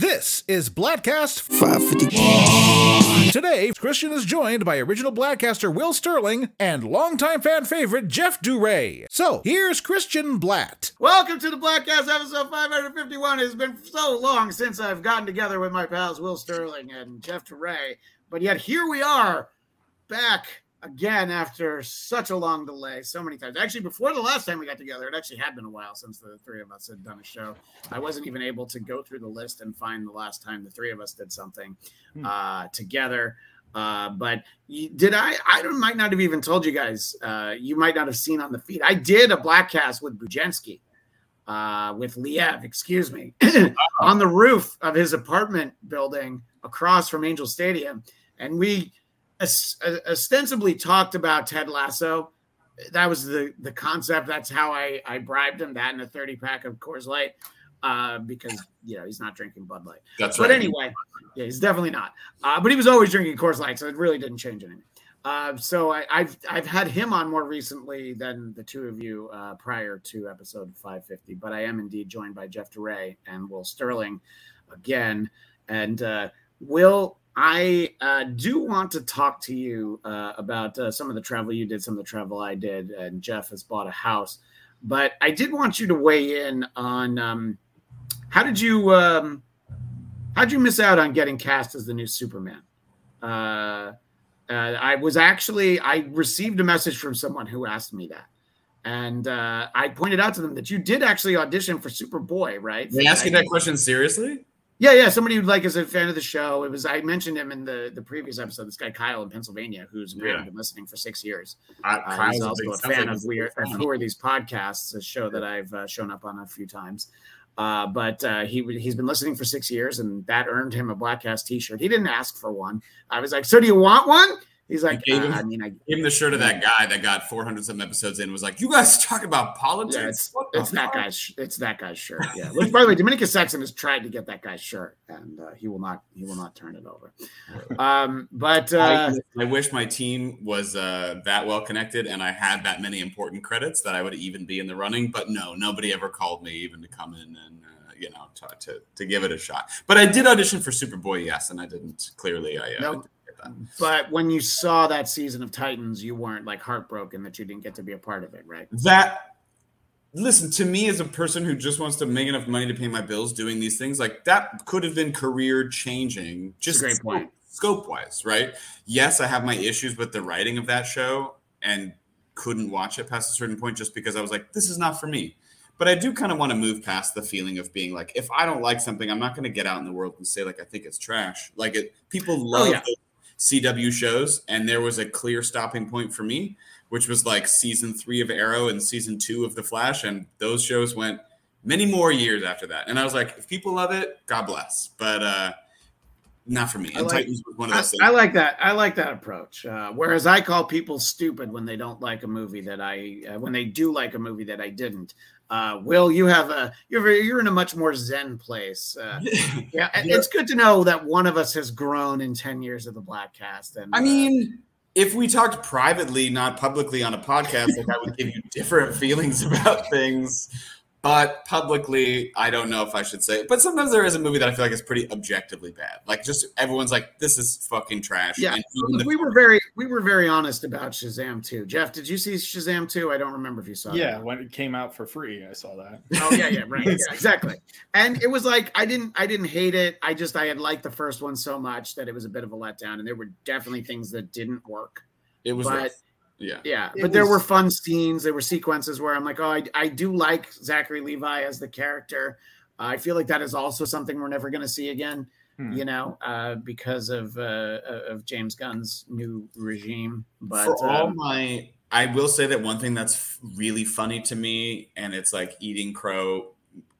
This is Bladtcast 550. Today, Christian is joined by original Bladtcaster Will Sterling and longtime fan favorite Jeff Duray. So, here's Christian Blatt. Welcome to the Bladtcast episode 551. It's been so long since I've gotten together with my pals Will Sterling and Jeff Duray, but yet here we are back again after such a long delay, so many times. Actually, before the last time we got together, it actually had been a while since the three of us had done a show. I wasn't even able to go through the list and find the last time the three of us did something Hmm. uh, together. Uh, but you, did I? I don't, might not have even told you guys. Uh, you might not have seen on the feed. I did a Bladtcast with Bujensky, uh, with Liev, excuse me, on the roof of his apartment building across from Angel Stadium, and we ostensibly talked about Ted Lasso. That was the the concept. That's how I I bribed him that in a thirty pack of Coors Light, uh, because you know he's not drinking Bud Light. That's But right. anyway, yeah, he's definitely not. Uh, but he was always drinking Coors Light, so it really didn't change anything. Uh, so I, I've I've had him on more recently than the two of you uh, prior to episode 550. But I am indeed joined by Jeff DeRay and Will Sterling again. And uh, Will, I uh, do want to talk to you uh, about uh, some of the travel you did, some of the travel I did, and Jeff has bought a house. But I did want you to weigh in on um, how did you um, how'd you miss out on getting cast as the new Superman? Uh, uh, I was actually I received a message from someone who asked me that, and uh, I pointed out to them that you did actually audition for Superboy, right? They ask you that question seriously? Yeah, yeah. Somebody who like is a fan of the show. It was I mentioned him in the the previous episode. This guy Kyle in Pennsylvania, who's Yeah. been listening for six years. I, Uh, Kyle's he's a also a fan like of he's we big fan. Who Are These Podcasts, a show that I've uh, shown up on a few times. Uh, but uh, he he's been listening for six years, and that earned him a Bladtcast T-shirt. He didn't ask for one. I was like, "So do you want one?" He's like, gave uh, him- "I mean, I Give him the shirt of that guy that got 400 some episodes in was like, You guys talk about politics? Yeah, it's, What it's that fuck?" guy's it's that guy's shirt. Yeah. Which, by the way, Dominicus Saxon has tried to get that guy's shirt, and uh, he will not he will not turn it over. Um, but uh, I, I wish my team was uh, that well connected and I had that many important credits that I would even be in the running. But no, nobody ever called me even to come in and uh, you know to, to to give it a shot. But I did audition for Superboy, yes, and I didn't. Clearly, I uh, Nope. That. but when you saw that season of Titans, you weren't like heartbroken that you didn't get to be a part of it, right? that listen to me as a person who just wants to make enough money to pay my bills doing these things like that could have been career changing just great point. scope wise right yes i have my issues with the writing of that show and couldn't watch it past a certain point just because i was like this is not for me but i do kind of want to move past the feeling of being like if i don't like something i'm not going to get out in the world and say like i think it's trash like it people oh, love Oh, yeah. Cw shows and there was a clear stopping point for me which was like season three of Arrow and season two of The Flash. And those shows went many more years after that. And I was like, if people love it, God bless. But uh not for me. And like- Titans was one of I, those things. I like that. I like that approach. Uh, whereas I call people stupid when they don't like a movie that I uh, when they do like a movie that I didn't. Uh, Will, you have a you're you're in a much more zen place. Uh, yeah, it's good to know that one of us has grown in ten years of the Bladtcast. And I uh, mean, if we talked privately, not publicly on a podcast, like I would give you different feelings about things. But publicly, I don't know if I should say it. But sometimes there is a movie that I feel like is pretty objectively bad. Like just everyone's like, this is fucking trash. Yeah, And even the- we were very we were very honest about Shazam too. Jeff, did you see Shazam too? I don't remember if you saw. It. Yeah, it. when it came out for free, I saw that. Oh yeah, yeah, right. Yeah, exactly. And it was like I didn't I didn't hate it. I just I had liked the first one so much that it was a bit of a letdown, and there were definitely things that didn't work. it was but- rough. Yeah. Yeah, It but there were fun scenes. There were sequences where I'm like, oh, I, I do like Zachary Levi as the character. I feel like that is also something we're never going to see again. Hmm. You know, uh, because of uh, of James Gunn's new regime. But for all um, my i will say that one thing that's really funny to me and it's like eating crow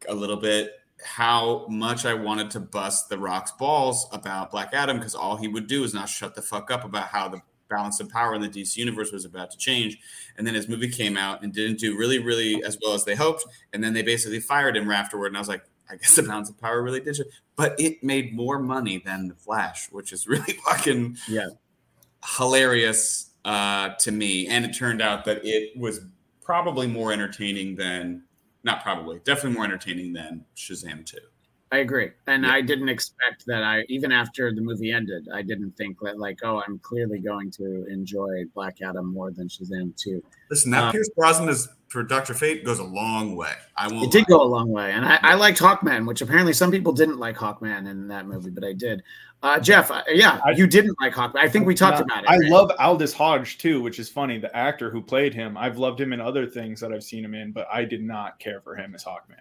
a little bit how much i wanted to bust the rock's balls about black adam because all he would do is not shut the fuck up about how the balance of power in the dc universe was about to change and then his movie came out and didn't do really really as well as they hoped and then they basically fired him afterward and i was like I guess the balance of power really did, shit. but it made more money than the Flash, which is really fucking Yeah. hilarious uh, to me. And it turned out that it was probably more entertaining than, not probably, definitely more entertaining than Shazam 2. I agree, and yeah. I didn't expect that. I even after the movie ended, I didn't think that like, oh, I'm clearly going to enjoy Black Adam more than Shazam two. Listen, that um, Pierce Brosnan is for Doctor Fate goes a long way. I won't. It did lie. go a long way, and I, I liked Hawkman, which apparently some people didn't like Hawkman in that movie, but I did. Uh, Jeff, uh, yeah, I, you didn't like Hawkman. I think we talked about it. I right? love Aldis Hodge too, which is funny. The actor who played him, I've loved him in other things that I've seen him in, but I did not care for him as Hawkman.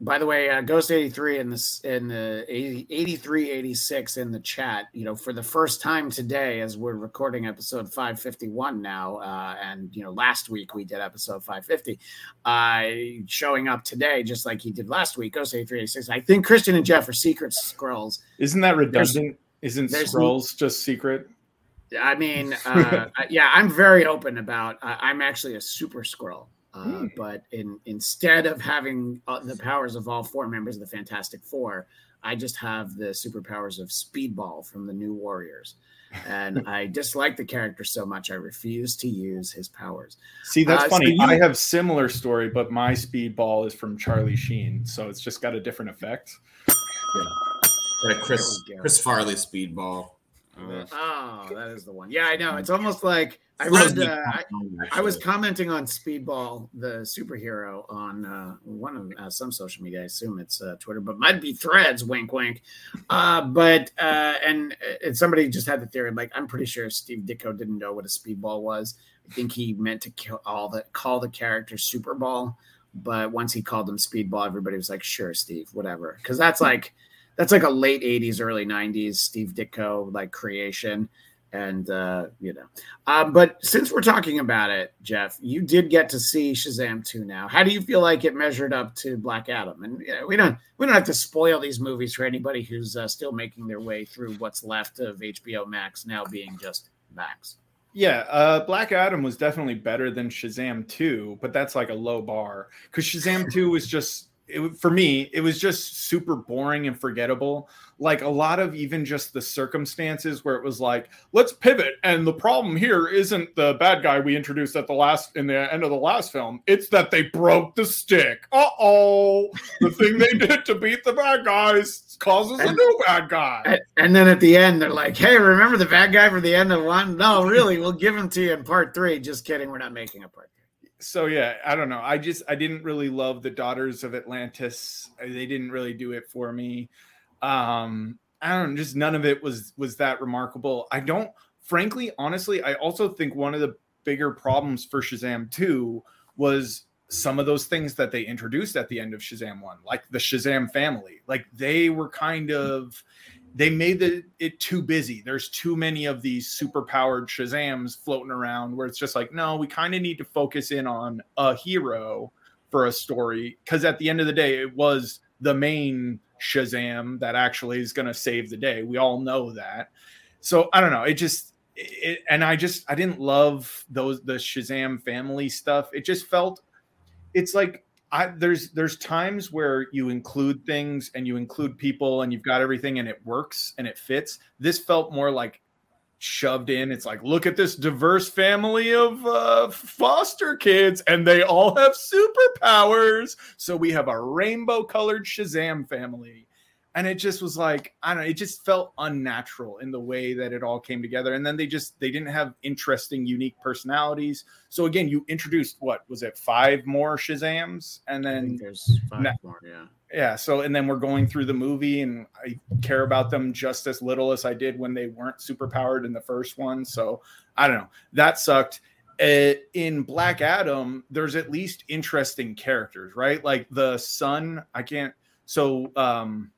By the way, uh, Ghost 83 in this in the 80, 83 86 in the chat, you know, for the first time today, as we're recording episode 551 now, uh, and you know, last week we did episode 550, uh, showing up today just like he did last week, Ghost 83 86. I think Christian and Jeff are secret Skrulls. Isn't that redundant? There's, Isn't Skrulls just secret? I mean, uh, yeah, I'm very open about. Uh, I'm actually a super Skrull. Uh, hmm. But in instead of having uh, the powers of all four members of the Fantastic Four, I just have the superpowers of Speedball from the New Warriors. And I dislike the character so much, I refuse to use his powers. See, that's uh, funny. So you, I have similar story, but my Speedball is from Charlie Sheen, so it's just got a different effect. Yeah. Chris Chris Farley Speedball. Uh, oh, that is the one. Yeah, I know. It's almost like I read. Uh, I, I, was commenting on Speedball, the superhero, on uh, one of uh, some social media. I assume it's uh, Twitter, but might be Threads. Wink, wink. Uh, but uh, and, and somebody just had the theory. Like, I'm pretty sure Steve Ditko didn't know what a Speedball was. I think he meant to kill all the call the character Superball, but once he called him Speedball, everybody was like, "Sure, Steve, whatever," because that's like that's like a late 80s early 90s steve ditko like creation and uh you know um but since we're talking about it jeff you did get to see shazam 2 now. How do you feel like it measured up to black adam? And you know, we don't we don't have to spoil these movies for anybody who's uh, still making their way through what's left of hbo max now being just max. Yeah, uh, Black Adam was definitely better than Shazam 2, but that's like a low bar. Because Shazam 2 was just it, for me, it was just super boring and forgettable. Like a lot of even just the circumstances where it was like, let's pivot. And the problem here isn't the bad guy we introduced at the last in the end of the last film. It's that they broke the stick. Uh oh. The thing they did to beat the bad guys causes and, a new bad guy. And, and then at the end, they're like, hey, remember the bad guy from the end of one? No, really, we'll give him to you in part three. Just kidding. We're not making a part three so yeah, I don't know. I just I didn't really love the Daughters of Atlantis. Uh, they didn't really do it for me. Um, I don't know, just none of it was was that remarkable. I don't frankly, honestly, I also think one of the bigger problems for Shazam 2 was some of those things that they introduced at the end of Shazam 1, like the Shazam family. Like they were kind of they made the, it too busy. There's too many of these super powered Shazams floating around where it's just like, no, we kind of need to focus in on a hero for a story. Because at the end of the day, it was the main Shazam that actually is going to save the day. We all know that. So I don't know. It just, it, and I just, I didn't love those, the Shazam family stuff. It just felt, it's like I, there's there's times where you include things and you include people and you've got everything and it works and it fits. This felt more like shoved in. It's like, look at this diverse family of uh, foster kids, and they all have superpowers. So we have a rainbow colored Shazam family and it just was like i don't know it just felt unnatural in the way that it all came together. And then they just they didn't have interesting unique personalities. So again you introduced what was it five more shazams? And then there's five more yeah. Yeah so and then we're going through the movie and i care about them just as little as i did when they weren't super powered in the first one. So i don't know that sucked. Uh, in Black Adam, there's at least interesting characters, right? Like the son, I can't. So, um,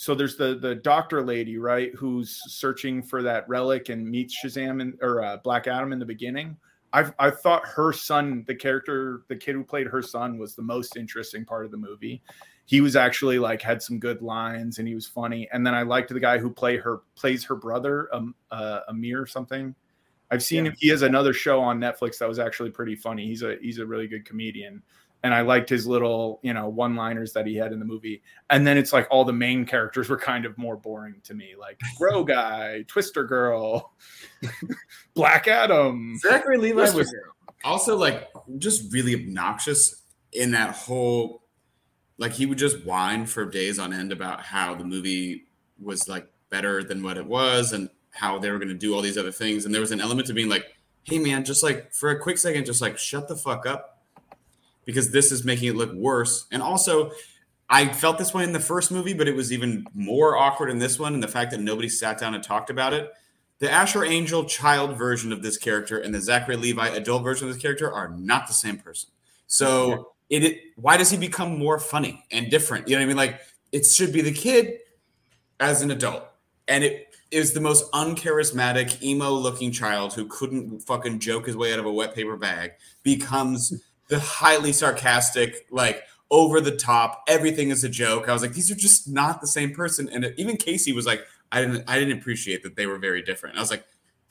so there's the the doctor lady right who's searching for that relic and meets shazam and or uh, black adam in the beginning I've, I thought her son, the character, the kid who played her son, was the most interesting part of the movie. He was actually like had some good lines and he was funny. And then I liked the guy who play her plays her brother, um, uh, Amir or something. I've seen yeah. him. He has another show on Netflix that was actually pretty funny. He's a he's a really good comedian and I liked his little, you know, one-liners that he had in the movie. And then it's like all the main characters were kind of more boring to me, like Grow Guy, Twister Girl, Black Adam. Zachary Levi was also like just really obnoxious in that whole Like he would just whine for days on end about how the movie was like better than what it was and how they were going to do all these other things. And there was an element to being like, hey, man, just like for a quick second, just like shut the fuck up because this is making it look worse. And also, I felt this way in the first movie, but it was even more awkward in this one. And the fact that nobody sat down and talked about it. The Asher Angel child version of this character and the Zachary Levi adult version of this character are not the same person. So it, it why does he become more funny and different? You know what I mean? Like it should be the kid as an adult. And it is the most uncharismatic, emo looking child who couldn't fucking joke his way out of a wet paper bag becomes the highly sarcastic, like over the top, everything is a joke. I was like, these are just not the same person. And even Casey was like, I didn't I didn't appreciate that they were very different. I was like,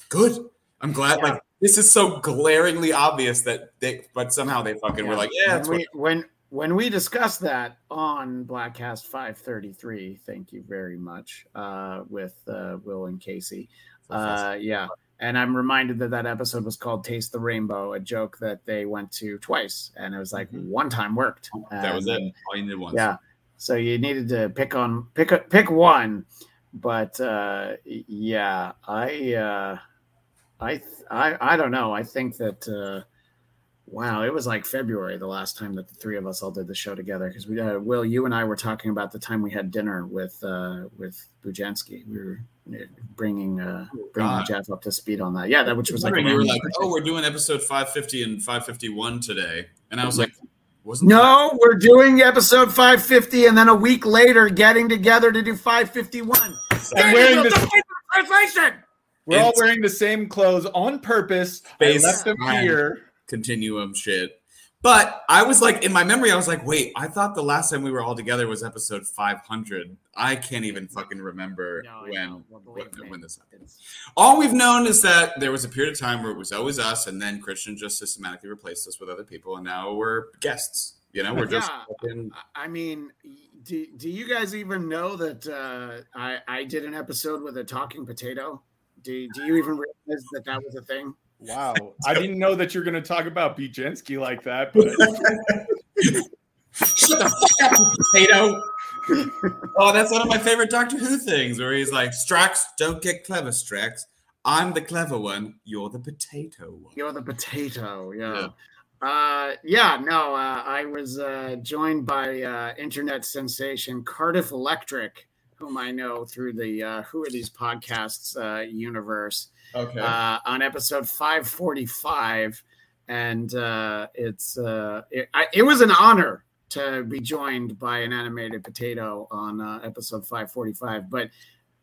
good. I'm glad Yeah. like this is so glaringly obvious that they but somehow they fucking were like, yeah, when we, when when we discussed that on Bladtcast 533, thank you very much, uh, with uh, Will and Casey. Uh, yeah. And I'm reminded that that episode was called Taste the Rainbow, a joke that they went to twice. And it was like Mhm. one time worked. that was And, it. All you did once. Yeah. So you needed to pick on pick a, pick one, but uh, yeah, I uh, I I I don't know. I think that uh, wow, it was like February the last time that the three of us all did the show together because we uh, Will, you and I were talking about the time we had dinner with uh, with Bujanski. We were uh, bringing uh, bringing God. Jeff up to speed on that. Yeah, that which was like you were like, oh, we're doing episode 550 and 551 today. And I was like, wasn't No, we're doing episode 550 and then a week later getting together to do 551. I'm wearing the translation. We're all wearing the same clothes on purpose. Space I left them time. here. Continuum shit. But I was like, in my memory, I was like, wait, I thought the last time we were all together was episode 500. I can't even fucking remember No, when know. Well, believe when, when this happened. All we've known is that there was a period of time where it was always us, and then Christian just systematically replaced us with other people, and now we're guests. You know, we're just fucking. I- I mean, do, do you guys even know that uh, I, I did an episode with a talking potato? Do, do you even realize that that was a thing? Wow. I didn't know that you're going to talk about Bjensky like that, but Shut the fuck up, potato. oh, that's one of my favorite Doctor Who things where he's like, Strax, don't get clever, Strax. I'm the clever one. You're the potato one. You're the potato, yeah. Uh, yeah, no, uh, I was uh, joined by uh, internet sensation Cardiff Electric, whom I know through the uh, Who Are These Podcasts uh, universe. Okay. uh, on episode 545 and uh, it's uh, it, I, it was an honor to be joined by an animated potato on uh, episode 545 but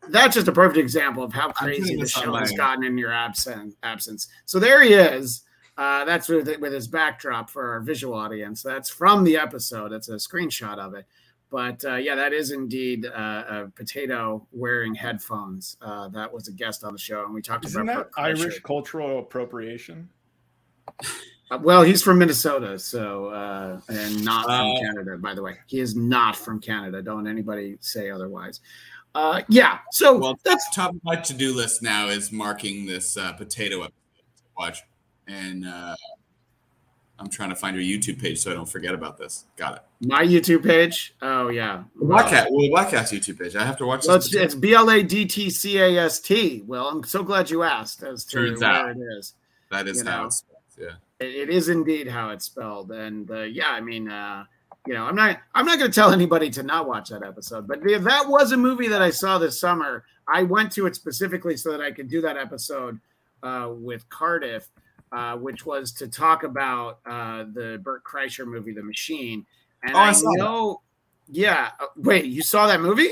that's just a perfect example of how crazy the show has gotten in your absence absence. So there he is. Uh, that's with, with his backdrop for our visual audience. That's from the episode. It's a screenshot of it but uh, yeah, that is indeed uh, a potato wearing headphones. Uh, that was a guest on the show, and we talked isn't about that Bert Irish cultural appropriation? Uh, well, he's from Minnesota, so uh, and not from Uh, Canada. By the way, he is not from Canada. Don't anybody say otherwise. Uh, yeah, so well, that's top of my to-do list now is marking this uh, potato episode to watch, and uh, I'm trying to find your YouTube page so I don't forget about this. Got it. my YouTube page. Oh yeah, The Blackcat, well, the Bladtcast YouTube page. I have to watch Well, this. it's, it's B L A D T C A S T. Well, I'm so glad you asked as to Turns where out. it is. that is you how know. it's yeah. It, it is indeed how it's spelled, and uh, yeah, I mean, uh, you know, I'm not, I'm not going to tell anybody to not watch that episode, but if that was a movie that I saw this summer. I went to it specifically so that I could do that episode uh, with Cardiff, uh, which was to talk about uh, the Bert Kreischer movie, The Machine, and Oh, I I, saw that. yeah. uh, Wait, you saw that movie?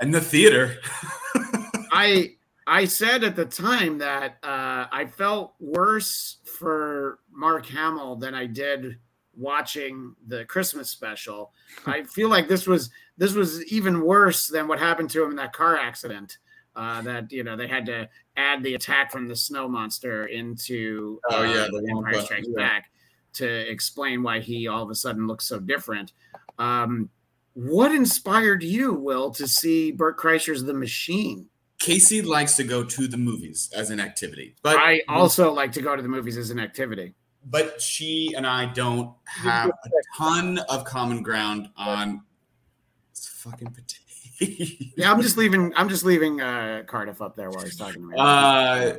In the theater. I I said at the time that uh, I felt worse for Mark Hamill than I did watching the Christmas special. I feel like this was this was even worse than what happened to him in that car accident. Uh, that you know they had to add the attack from the snow monster into Oh, yeah, uh, the Empire Strikes yeah. Back to explain why he all of a sudden looks so different. Um, what inspired you, Will, to see Bert Kreischer's The Machine? Casey likes to go to the movies as an activity, but I also like to go to the movies as an activity. but she and I don't have a ton of common ground on fucking potato. Yeah, I'm just leaving. I'm just leaving uh, Cardiff up there while he's talking to me. Uh,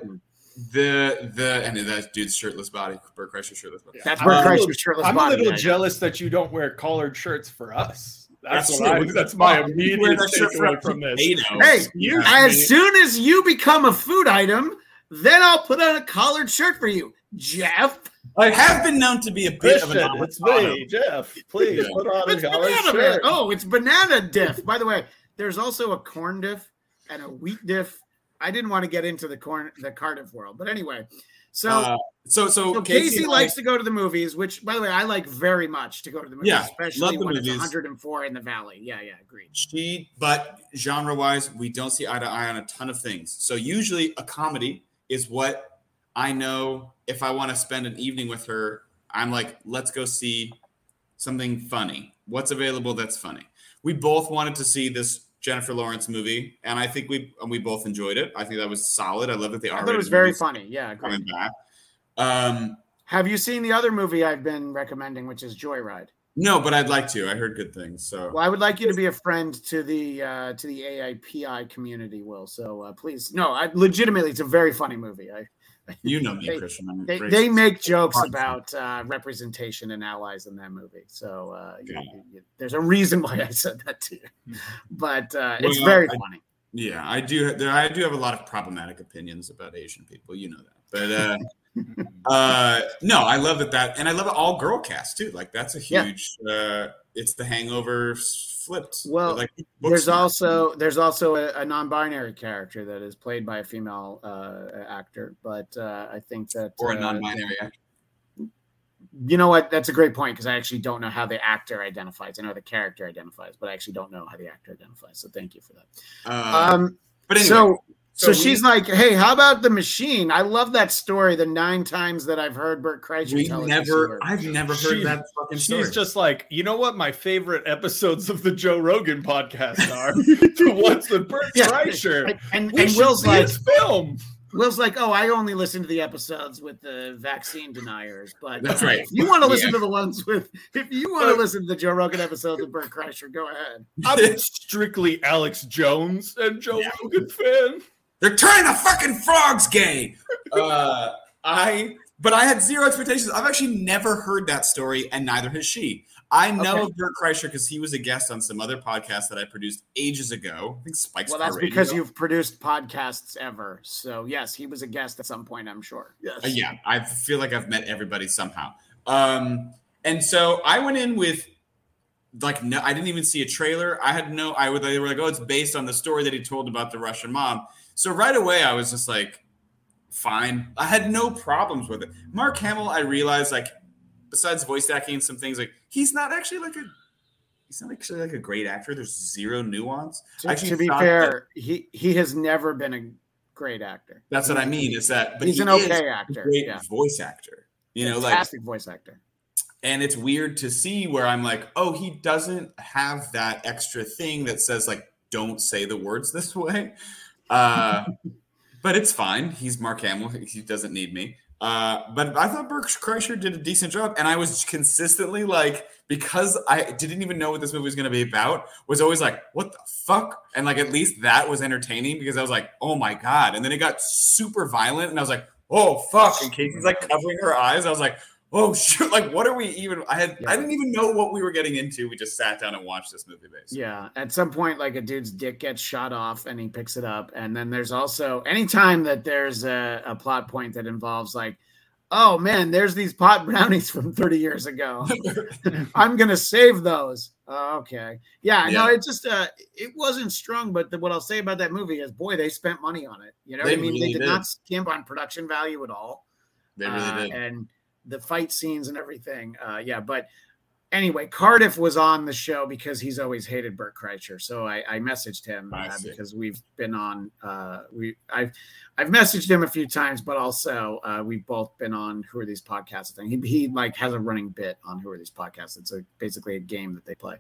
the the and that dude's shirtless body, Bert Kreischer shirtless body. That's I'm Bert a Kreischer's shirtless I'm body. a little yeah. jealous that you don't wear collared shirts for us. That's, That's what I, that's my immediate that shirt takeaway from this. Hey, Excuse As soon as you become a food item, then I'll put on a collared shirt for you, Jeff. I have been known to be a bit of an it's me, Jeff. Please Yeah. put on a It's collared banana shirt. man. Oh, it's banana diff. By the way, there's also a corn diff and a wheat diff. I didn't want to get into the corn, the Cardiff world, but anyway. So, Uh, so so, so Casey, Casey and I- likes to go to the movies, which, by the way, I like very much to go to the movies, Yeah, especially when movies. it's 104 in the valley. Yeah, yeah, agreed. She, but genre wise, we don't see eye to eye on a ton of things. So usually a comedy is what I know if I want to spend an evening with her, I'm like, let's go see something funny. What's available that's funny? We both wanted to see this Jennifer Lawrence movie, and I think we we both enjoyed it. I think that was solid. I love that they are it was very funny. Yeah, agreed. coming back. Um, Have you seen the other movie I've been recommending, which is Joyride? no, but I'd like to. I heard good things. So Well, I would like you to be a friend to the uh, to the AAPI community, Will. So uh, please, no, I, legitimately, it's a very funny movie. I, you know me, They- Christian. They, they make jokes about uh, representation and allies in that movie. So uh, Yeah. you- you- there's a reason why I said that to you, but uh, it's very I- funny. Yeah, I do. There, I do have a lot of problematic opinions about Asian people. You know that, but uh, uh, no, I love that. That and I love it all girl cast too. Like that's a Yeah. huge. Uh, it's the Hangover flipped. Well, like There's also there's also a, a non-binary character that is played by a female uh, actor, but uh, I think that or a uh, non-binary actor. You know what? That's a great point because I actually don't know how the actor identifies. I know the character identifies, but I actually don't know how the actor identifies. So thank you for that. Uh, Um, but anyway, so so, so we- she's like, "Hey, how about the machine?" I love that story. The nine times that I've heard Bert Kreischer we tell never. year. I've never heard She- that fucking story. She's just like, you know what my favorite episodes of the Joe Rogan podcast are? the ones with Bert Yeah. Kreischer. And, and, We and should Will's see like, film. Will's like, "Oh, I only listen to the episodes with the vaccine deniers." But That's uh, right. If you want to listen Yeah. to the ones with, if you want to listen to the Joe Rogan episodes with Bert Kreischer, go ahead. I'm strictly Alex Jones and Joe Yeah. Rogan fan. They're turning the fucking frogs gay. Uh, I, but I had zero expectations. I've actually never heard that story, and neither has she. I know Okay. of Bert Kreischer because he was a guest on some other podcast that I produced ages ago. I think Spike's. Well, Car that's because you've produced podcasts ever. So yes, he was a guest at some point. I'm sure. Yes. Uh, yeah, I feel like I've met everybody somehow. Um, and so I went in with like no, I didn't even see a trailer. I had no. I would. They were like, oh, it's based on the story that he told about the Russian mob. So right away, I was just like, fine. I had no problems with it. Mark Hamill, I realized like, besides voice acting and some things, like he's not actually like a. He's not actually like a great actor. There's zero nuance. To, actually to be fair, he he has never been a great actor. That's what I mean. Is that? But He's he an okay a actor. great Yeah, voice actor. You know, like fantastic voice actor. and it's weird to see where I'm like, oh, he doesn't have that extra thing that says like, don't say the words this way. Uh, but it's fine. He's Mark Hamill. He doesn't need me. Uh, but I thought Bert Kreischer did a decent job, and I was consistently like, because I didn't even know what this movie was going to be about, was always like, what the fuck? And like, at least that was entertaining because I was like, oh my god. And then it got super violent, and I was like, oh fuck. And Casey's like covering her eyes. I was like, oh shit like what are we even i had i didn't even know what we were getting into we just sat down and watched this movie basically Yeah, at some point, like a dude's dick gets shot off, and he picks it up. And then there's also anytime that there's a, a plot point that involves like, oh man, there's these pot brownies from 30 years ago. I'm gonna save those. Okay, yeah, no, it just uh, it wasn't strong. But the, what I'll say about that movie is, boy, they spent money on it. You know, what I They mean, they did, did. not skimp on production value at all. they really uh, did and the fight scenes and everything. Uh, yeah, but anyway, Cardiff was on the show because he's always hated Bert Kreischer. So I, I messaged him I uh, because we've been on. Uh, we I've I've messaged him a few times, but also uh, we've both been on Who Are These Podcasts thing. He, he like has a running bit on Who Are These Podcasts. It's a, basically a game that they play,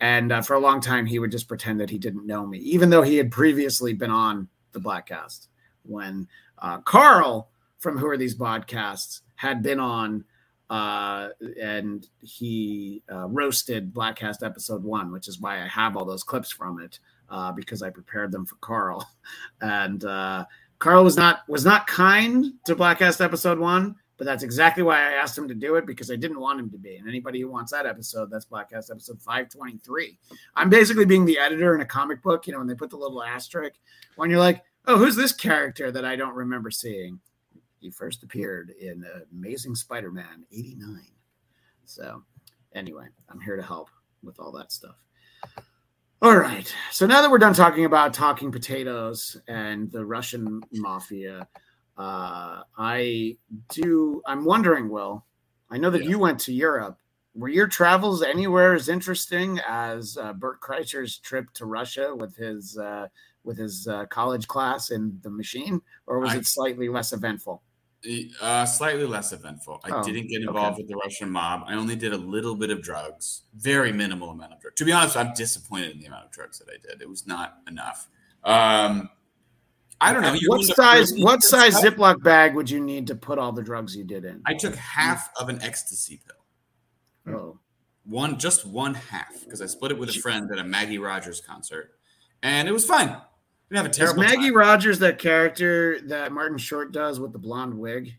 and uh, for a long time he would just pretend that he didn't know me, even though he had previously been on the Bladtcast when uh, Carl from Who Are These Podcasts had been on uh, and he uh, roasted Bladtcast episode one, which is why I have all those clips from it uh, because I prepared them for Carl, and uh, Carl was not was not kind to Bladtcast episode one, but that's exactly why I asked him to do it because I didn't want him to be. And anybody who wants that episode, that's Bladtcast episode five twenty three. I'm basically being the editor in a comic book, you know, when they put the little asterisk when you're like, oh, who's this character that I don't remember seeing? He first appeared in Amazing Spider-Man '89. So, anyway, I'm here to help with all that stuff. All right. So now that we're done talking about talking potatoes and the Russian mafia, uh, I do. I'm wondering, Will. I know that Yeah. you went to Europe. Were your travels anywhere as interesting as uh, Bert Kreischer's trip to Russia with his uh, with his uh, college class in the machine, or was I- it slightly less eventful? Uh, slightly less eventful. I Oh, didn't get okay. involved with the Russian mob. I only did a little bit of drugs, very minimal amount of drugs. To be honest, I'm disappointed in the amount of drugs that I did. It was not enough. Um, I don't know. You what size? What size stuff. Ziploc bag would you need to put all the drugs you did in? I took half of an ecstasy pill. Oh, One, just one half, because I split it with a friend at a Maggie Rogers concert, and it was fine. Didn't have a is Maggie time. Rogers that character that Martin Short does with the blonde wig,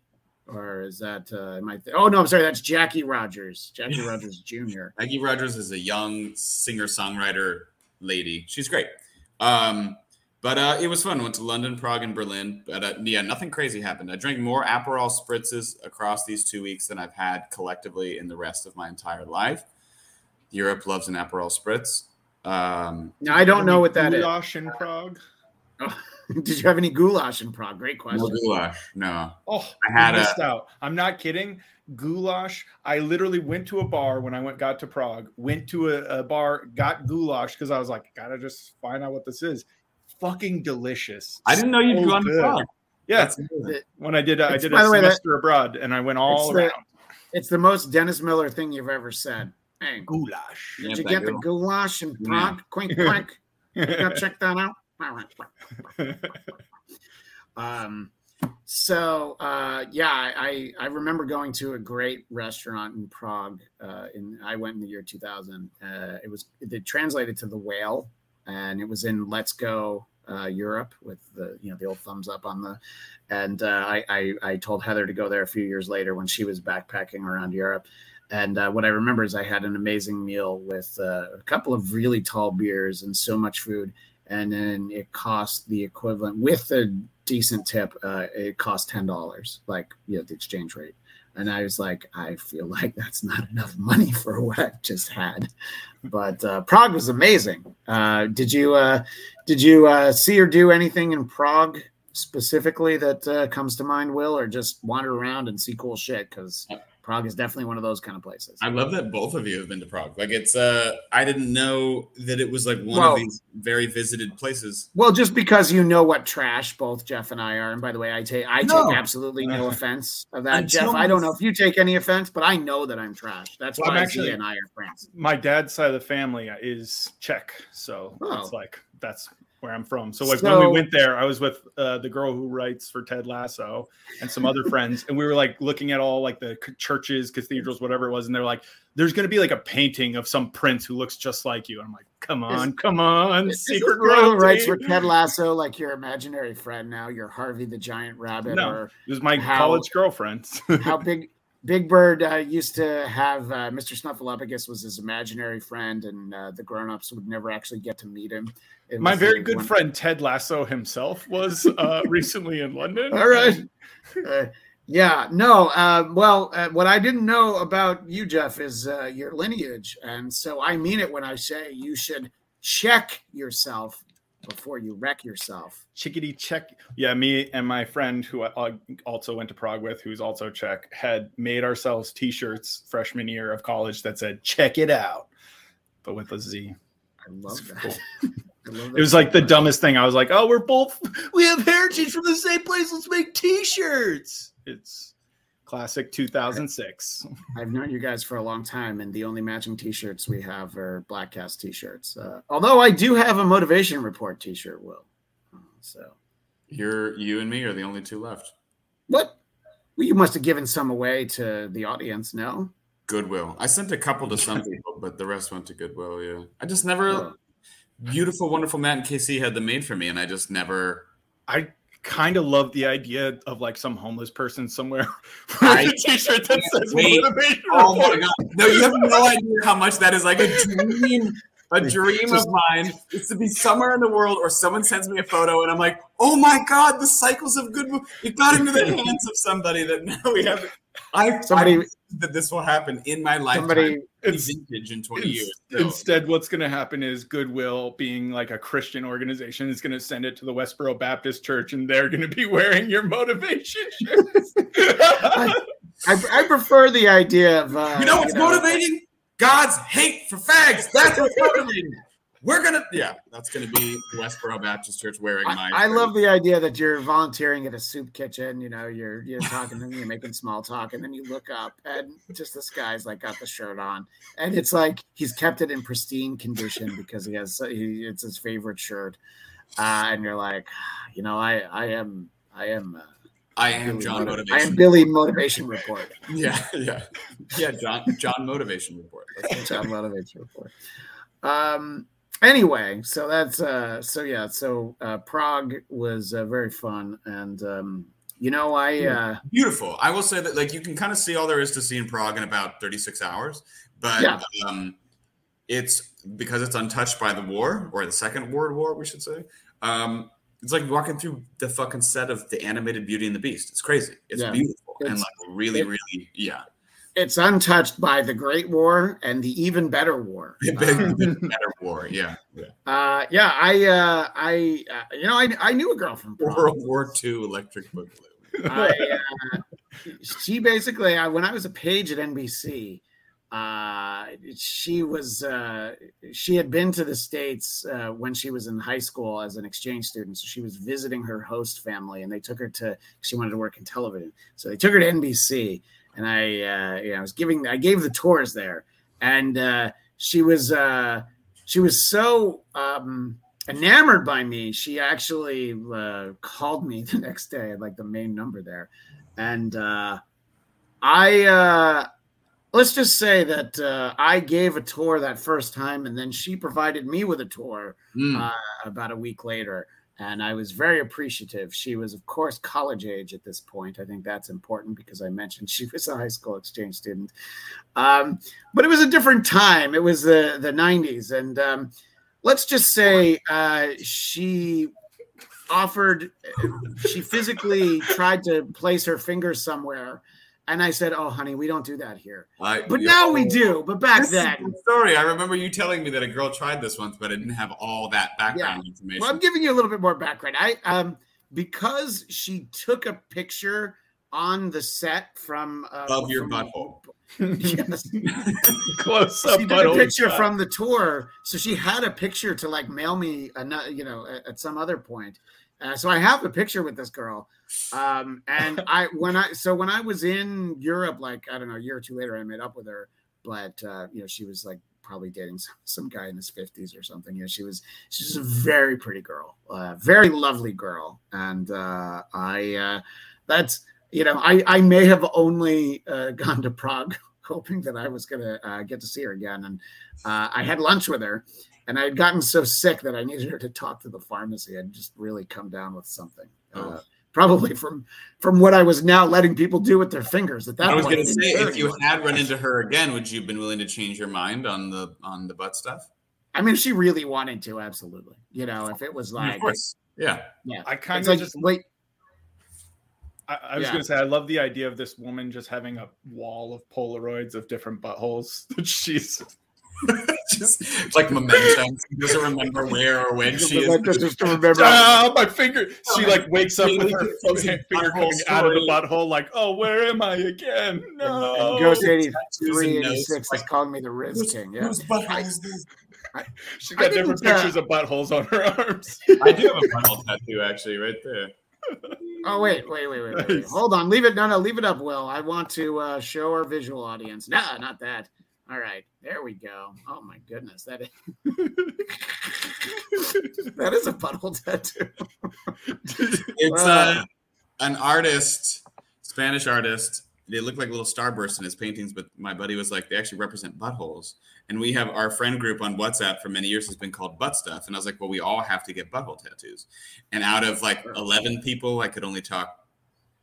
or is that? Uh, am I th- oh no, I'm sorry. That's Jackie Rogers. Jackie Rogers Jr. Maggie Rogers is a young singer songwriter lady. She's great. Um, but uh, it was fun. Went to London, Prague, and Berlin. But uh, yeah, nothing crazy happened. I drank more Aperol spritzes across these two weeks than I've had collectively in the rest of my entire life. Europe loves an Aperol spritz. Um, Now I don't know what that is. Goulash in Prague. Did you have any goulash in Prague? Great question. no goulash. No. Oh, I had I a- missed out. I'm not kidding. Goulash. I literally went to a bar when I went got to Prague. Went to a, a bar, got goulash because I was like, gotta just find out what this is. Fucking delicious. I didn't know you'd So gone to. Prague. Yeah, when I did, I did by a the way, that- semester abroad, and I went all It's the- around. It's the most Dennis Miller thing you've ever said. Hey, Goulash. Yeah, did you thank get the you. goulash in Yeah. Prague? Quink quink. You check that out. Um, so uh, yeah, I I remember going to a great restaurant in Prague. Uh, in I went in the year 2000. Uh, it was it translated to the whale, and it was in Let's Go uh, Europe with the you know the old thumbs up on the. And uh, I, I I told Heather to go there a few years later when she was backpacking around Europe. And uh, what I remember is I had an amazing meal with uh, a couple of really tall beers and so much food and then it cost the equivalent with a decent tip. Uh, it cost ten dollars, like you know the exchange rate. And I was like, I feel like that's not enough money for what I just had. But uh, Prague was amazing. Uh, did you uh, did you uh, see or do anything in Prague specifically that uh, comes to mind, Will, or just wander around and see cool shit? Because Prague is definitely one of those kind of places. I love that both of you have been to Prague. Like it's uh I didn't know that it was like one Well- of these very visited places. Well, just because you know what trash both Jeff and I are, and by the way, I take I No. take absolutely no offense of that, Until Jeff. I don't know if you take any offense, but I know that I'm trash. That's Well, I'm why actually- Zia and I are friends. My dad's side of the family is Czech, so Oh. it's like that's where I'm from. So like when we went there, I was with uh, the girl who writes for Ted Lasso and some other friends, and we were like looking at all like the c- churches, cathedrals, whatever it was, and they're like, "There's going to be like a painting of some prince who looks just like you." And I'm like, "Come on, come on, Is secret this girl who writes for Ted Lasso like your imaginary friend now? You're Harvey the Giant Rabbit, No. or It was my How- college girlfriend. how big Big Bird uh, used to have uh, Mr. Snuffleupagus was his imaginary friend, and uh, the grown-ups would never actually get to meet him. It my very good one- friend Ted Lasso himself was uh, recently in London. All right. Uh, yeah, no. Uh, well, uh, what I didn't know about you, Jeff, is uh, your lineage, and so I mean it when I say you should check yourself before you wreck yourself. chickadee check yeah me and my friend who i also went to prague with who's also czech had made ourselves t-shirts freshman year of college that said check it out but with a z I love It's that. cool. I love it was like the dumbest thing i was like oh we're both we have heritage from the same place let's make t-shirts it's classic 2006 I've known you guys for a long time, and the only matching T-shirts we have are Bladtcast T-shirts. Uh, although I do have a motivation report T-shirt, Will. Uh, So You're you and me are the only two left. what? Well, you must have given some away to the audience, no? Goodwill. I sent a couple to some people, but the rest went to Goodwill. Yeah, I just never. Oh. Beautiful, wonderful Matt and KC had them made for me, and I just never. I kind of love the idea of like some homeless person somewhere with a t-shirt that says wait. motivation Oh my god! No, you have no idea how much that is like a dream. A dream of mine is to be somewhere in the world, or someone sends me a photo, and I'm like, "Oh my god, the cycles of good." It got into the hands of somebody that now we have." I Somebody- I that this will happen in my lifetime. Somebody, vintage in 20 Ins- years. So, Instead, what's going to happen is Goodwill, being like a Christian organization, is going to send it to the Westboro Baptist Church, and they're going to be wearing your motivation shirts. I, I prefer the idea of uh, you know what's know, motivating? God's hate for fags. That's what's motivating. We're gonna, yeah, that's gonna be Westboro Baptist Church wearing my. I, I love the idea that you're volunteering at a soup kitchen. You know, you're you're talking to them, you're making small talk, and then you look up, and just this guy's like got the shirt on, and it's like he's kept it in pristine condition because he has he, it's his favorite shirt, uh, and you're like, you know, I I am I am. Uh, I am Billy John Motiv- Motivation. I am Billy Motivation Report. Yeah, yeah, yeah. John John Motivation Report. That's John Motivation Report. Um. Anyway, so that's uh. So yeah. So uh, Prague was uh, very fun, and um. You know, I uh. beautiful. I will say that like you can kind of see all there is to see in Prague in about 36 hours, but Yeah. um, it's because it's untouched by the war or the Second World War, we should say. Um, it's like walking through the fucking set of the animated Beauty and the Beast. It's crazy. It's Yeah. beautiful and like really, it- really, yeah. It's untouched by the Great War and the Even Better War. Uh, better war. Yeah, yeah. uh, yeah, I, uh, I, uh, you know, I, I knew a girl from. World War II Electric Boogaloo. I, uh, she basically, I, when I was a page at NBC, uh, she was, uh, she had been to the States uh, when she was in high school as an exchange student. So she was visiting her host family and they took her to, she wanted to work in television. So they took her to NBC and I, uh, you know, I was giving, I gave the tours there and uh, she was, uh, she was so, um, enamored by me, she actually uh, called me the next day like the main number there, and uh, I uh, let's just say that uh, I gave a tour that first time, and then she provided me with a tour Mm. uh, about a week later. And I was very appreciative. She was, of course, college age at this point. I think that's important because I mentioned she was a high school exchange student. Um, but it was a different time. It was the the '90s, and um, let's just say uh, she offered she physically tried to place her finger somewhere and i said oh honey we don't do that here I- but now we do but back This is a then good story. I remember you telling me that a girl tried this once, but I didn't have all that background information. well i'm giving you a little bit more background i um because she took a picture on the set from uh, Of your from- butthole. yes Close up she took a picture shot. from the tour, so she had a picture to like mail me, another, you know, at, at some other point. Uh, so I have a picture with this girl, um, and I when I so when I was in Europe, like I don't know, a year or two later, I met up with her, but uh, you know, she was like probably dating some, some guy in his fifties or something. You know, she was she's a very pretty girl, uh, very lovely girl, and uh, I uh, that's you know, I I may have only uh, gone to Prague hoping that I was going to uh, get to see her again. And uh, I had lunch with her, and I had gotten so sick that I needed her to talk to the pharmacy. I'd just really come down with something. Uh, Oh. probably from from what I was now letting people do with their fingers at that I was going to say, if you anymore. had run into her again, would you have been willing to change your mind on the on the butt stuff? I mean, if she really wanted to, absolutely. You know, if it was like, of course, yeah. yeah, I kind it's of like, just wait, I, I was Yeah. gonna say I love the idea of this woman just having a wall of Polaroids of different buttholes that she's just it's like memento. She doesn't remember where or when she is. just to remember. ah, my finger. She like wakes up with her Really? finger coming out of the butthole, like, oh, where am I again? No. Ghost 83, and notes, 86 is like, calling me the Riz Whose, King. Yeah. whose butthole is this? She's I got different didn't, uh, pictures of buttholes on her arms. I do have a butthole tattoo actually, right there. Oh wait, wait, wait, wait, wait, wait. Hold on. Leave it. No, no, leave it up, Will. I want to uh, show our visual audience. No, not that. All right, there we go. Oh my goodness, that is, that is a butthole tattoo. It's Uh, uh, an artist Spanish artist. They look like little starbursts in his paintings, but my buddy was like, they actually represent buttholes. And we have our friend group on WhatsApp for many years has been called Butt Stuff. And I was like, well, we all have to get butthole tattoos. And out of like 11 people, I could only talk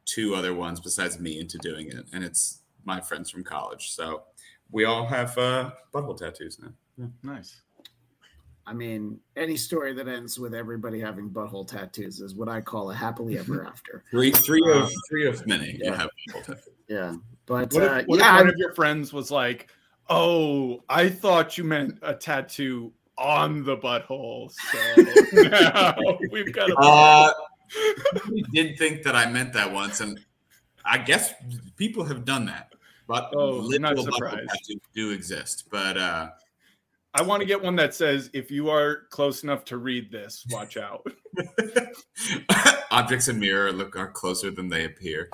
two other ones besides me into doing it. And it's my friends from college. So we all have uh, butthole tattoos now. Nice. I mean, any story that ends with everybody having butthole tattoos is what I call a happily ever after. Three, three of three of many Yeah. have tattoos. Yeah, but What uh, if, what yeah, if one I- of your friends was like, "Oh, I thought you meant a tattoo on the butthole." So now we've got a Uh, we did think that I meant that once, and I guess people have done that. But Oh, I'm not literal butthole surprised. tattoos do exist. But uh, I want to get one that says, "If you are close enough to read this, watch out." objects in mirror look are closer than they appear.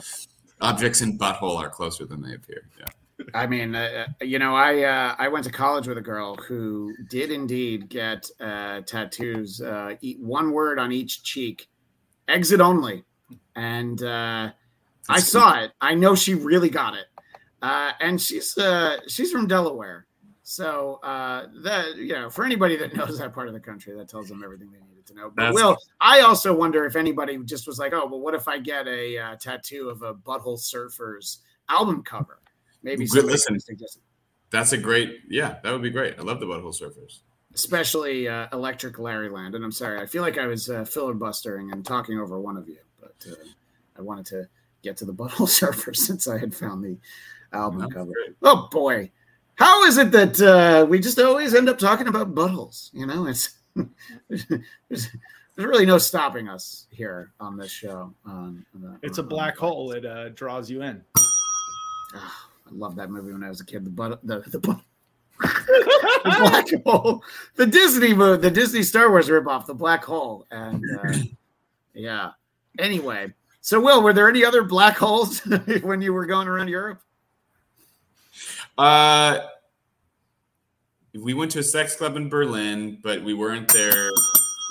Objects in butthole are closer than they appear. Yeah. I mean, uh, uh, you know, I uh, I went to college with a girl who did indeed get uh, tattoos, uh, one word on each cheek, exit only, and uh, I saw it. I know she really got it, uh, and she's uh, she's from Delaware, so uh, that you know, for anybody that knows that part of the country, that tells them everything they needed to know. But That's- Will, I also wonder if anybody just was like, oh, well, what if I get a uh, tattoo of a Butthole Surfers album cover? Maybe Good, listen. could suggest it. That's a great. Yeah, that would be great. I love the butthole surfers. especially uh, Electriclarryland. And I'm sorry, I feel like I was uh, filibustering and talking over one of you, but uh, I wanted to get to the Butthole Surfers since I had found the album That's cover. great. Oh boy, how is it that uh, we just always end up talking about buttholes? You know, it's there's, there's really no stopping us here on this show. On, on- It's a black hole. It uh, draws you in. Ah, I loved that movie when I was a kid. The butt, the the, butt, the black hole, the Disney movie, the Disney Star Wars ripoff, the black hole, and uh, yeah. Anyway, so Will, were there any other black holes when you were going around Europe? Uh, we went to a sex club in Berlin, but we weren't there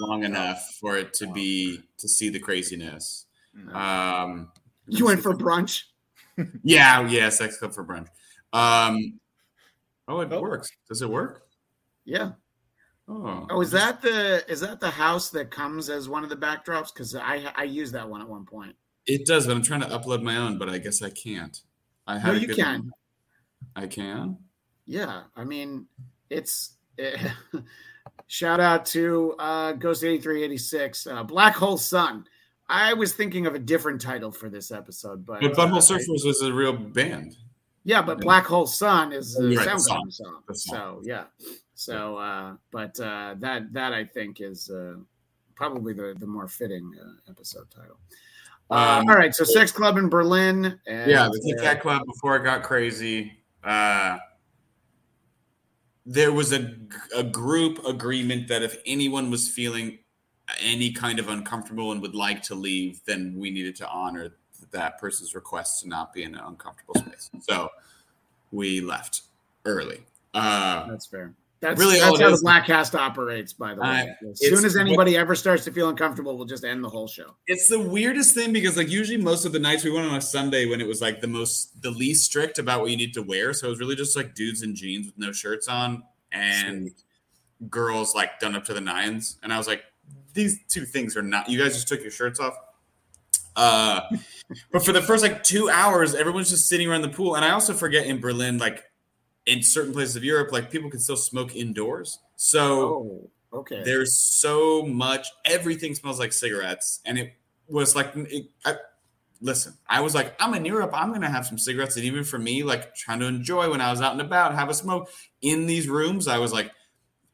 long enough for it to be to see the craziness. Um, You went for brunch. yeah, yeah, sex club for brunch. Um, oh, it Oh. works. Does it work? Yeah. Oh, Oh, is that the is that the house that comes as one of the backdrops? Because I I used that one at one point. It does, but I'm trying to upload my own, but I guess I can't. I No, had a you good can. one. I can. Yeah, I mean, it's eh, shout out to uh, Ghost eighty three eighty six, uh, Black Hole Sun. I was thinking of a different title for this episode, but But uh, Butthole I- Surfers was a real band. yeah, but Black Hole Sun is a Right, the song. song. So yeah, so uh, but uh, that that I think is uh, probably the the more fitting uh, episode title. Uh, Um, all right, so Sex Club in Berlin. And, yeah, the Kit uh, Club before it got crazy. Uh, there was a, a group agreement that if anyone was feeling any kind of uncomfortable and would like to leave, then we needed to honor that person's request to not be in an uncomfortable space. So we left early. Uh, That's fair. That's Really, that's how the Black Cast operates, by the way. I- as soon as anybody ever starts to feel uncomfortable, we'll just end the whole show. It's the weirdest thing because like usually most of the nights we went on a Sunday when it was like the most the least strict about what you need to wear. So it was really just like dudes in jeans with no shirts on and girls like done up to the nines. And I was like, these two things are not you guys just took your shirts off. Uh but for the first like two hours, everyone's just sitting around the pool. And I also forget in Berlin, like in certain places of Europe, like people can still smoke indoors. So Oh, okay. there's so much everything smells like cigarettes and it was like it, I, listen i was like i'm in europe i'm gonna have some cigarettes and even for me like trying to enjoy when i was out and about have a smoke in these rooms i was like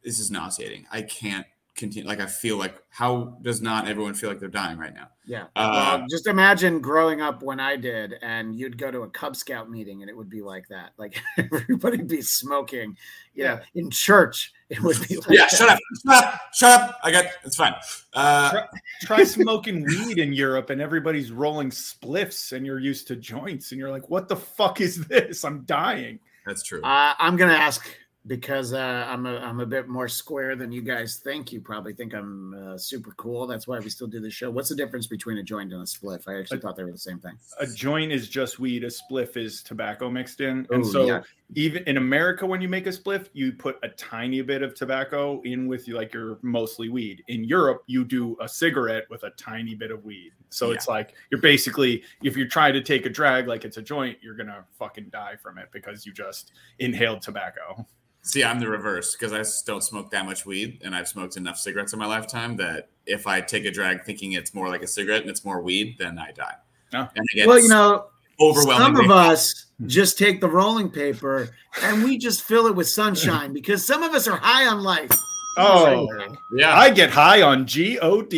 this is nauseating i can't continue like i feel like how does not everyone feel like they're dying right now Yeah. Uh, well, just imagine growing up when I did, and you'd go to a Cub Scout meeting, and it would be like that. Like everybody'd be smoking. You know, in church, it would be like yeah that. shut up shut up shut up i got it's fine uh Try smoking weed in Europe, and everybody's rolling spliffs, and you're used to joints, and you're like, "What the fuck is this? I'm dying." that's true Uh, I'm gonna ask because uh, I'm a I'm a bit more square than you guys think. You probably think I'm uh, super cool. That's why we still do the show. What's the difference between a joint and a spliff? I actually A- thought they were the same thing. A joint is just weed. A spliff is tobacco mixed in. And Ooh, so yeah. even in America, when you make a spliff, you put a tiny bit of tobacco in with you, like your mostly weed. In Europe, you do a cigarette with a tiny bit of weed. So Yeah. it's like you're basically if you're trying to take a drag like it's a joint, you're gonna fucking die from it because you just inhaled tobacco. See, I'm the reverse because I don't smoke that much weed, and I've smoked enough cigarettes in my lifetime that if I take a drag thinking it's more like a cigarette and it's more weed, then I die. Oh. And I get Well, you know, some of us just take the rolling paper and we just fill it with sunshine because some of us are high on life. Oh, yeah, I get high on God.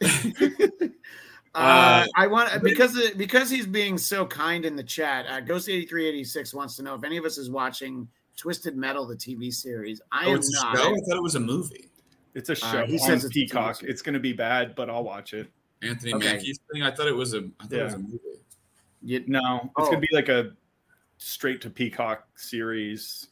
Uh, Uh, I want because because he's being so kind in the chat. Uh, Ghost eighty three eighty six wants to know if any of us is watching Twisted Metal, the TV series. I oh, am it's a not. show. I thought it was a movie. It's a Uh, show he says it's Peacock. series. It's going to be bad, but I'll watch it. Anthony Okay. Mackie's thing. I thought it was a. I thought it was Yeah. a movie. You- No, it's Oh. going to be like a straight to Peacock series.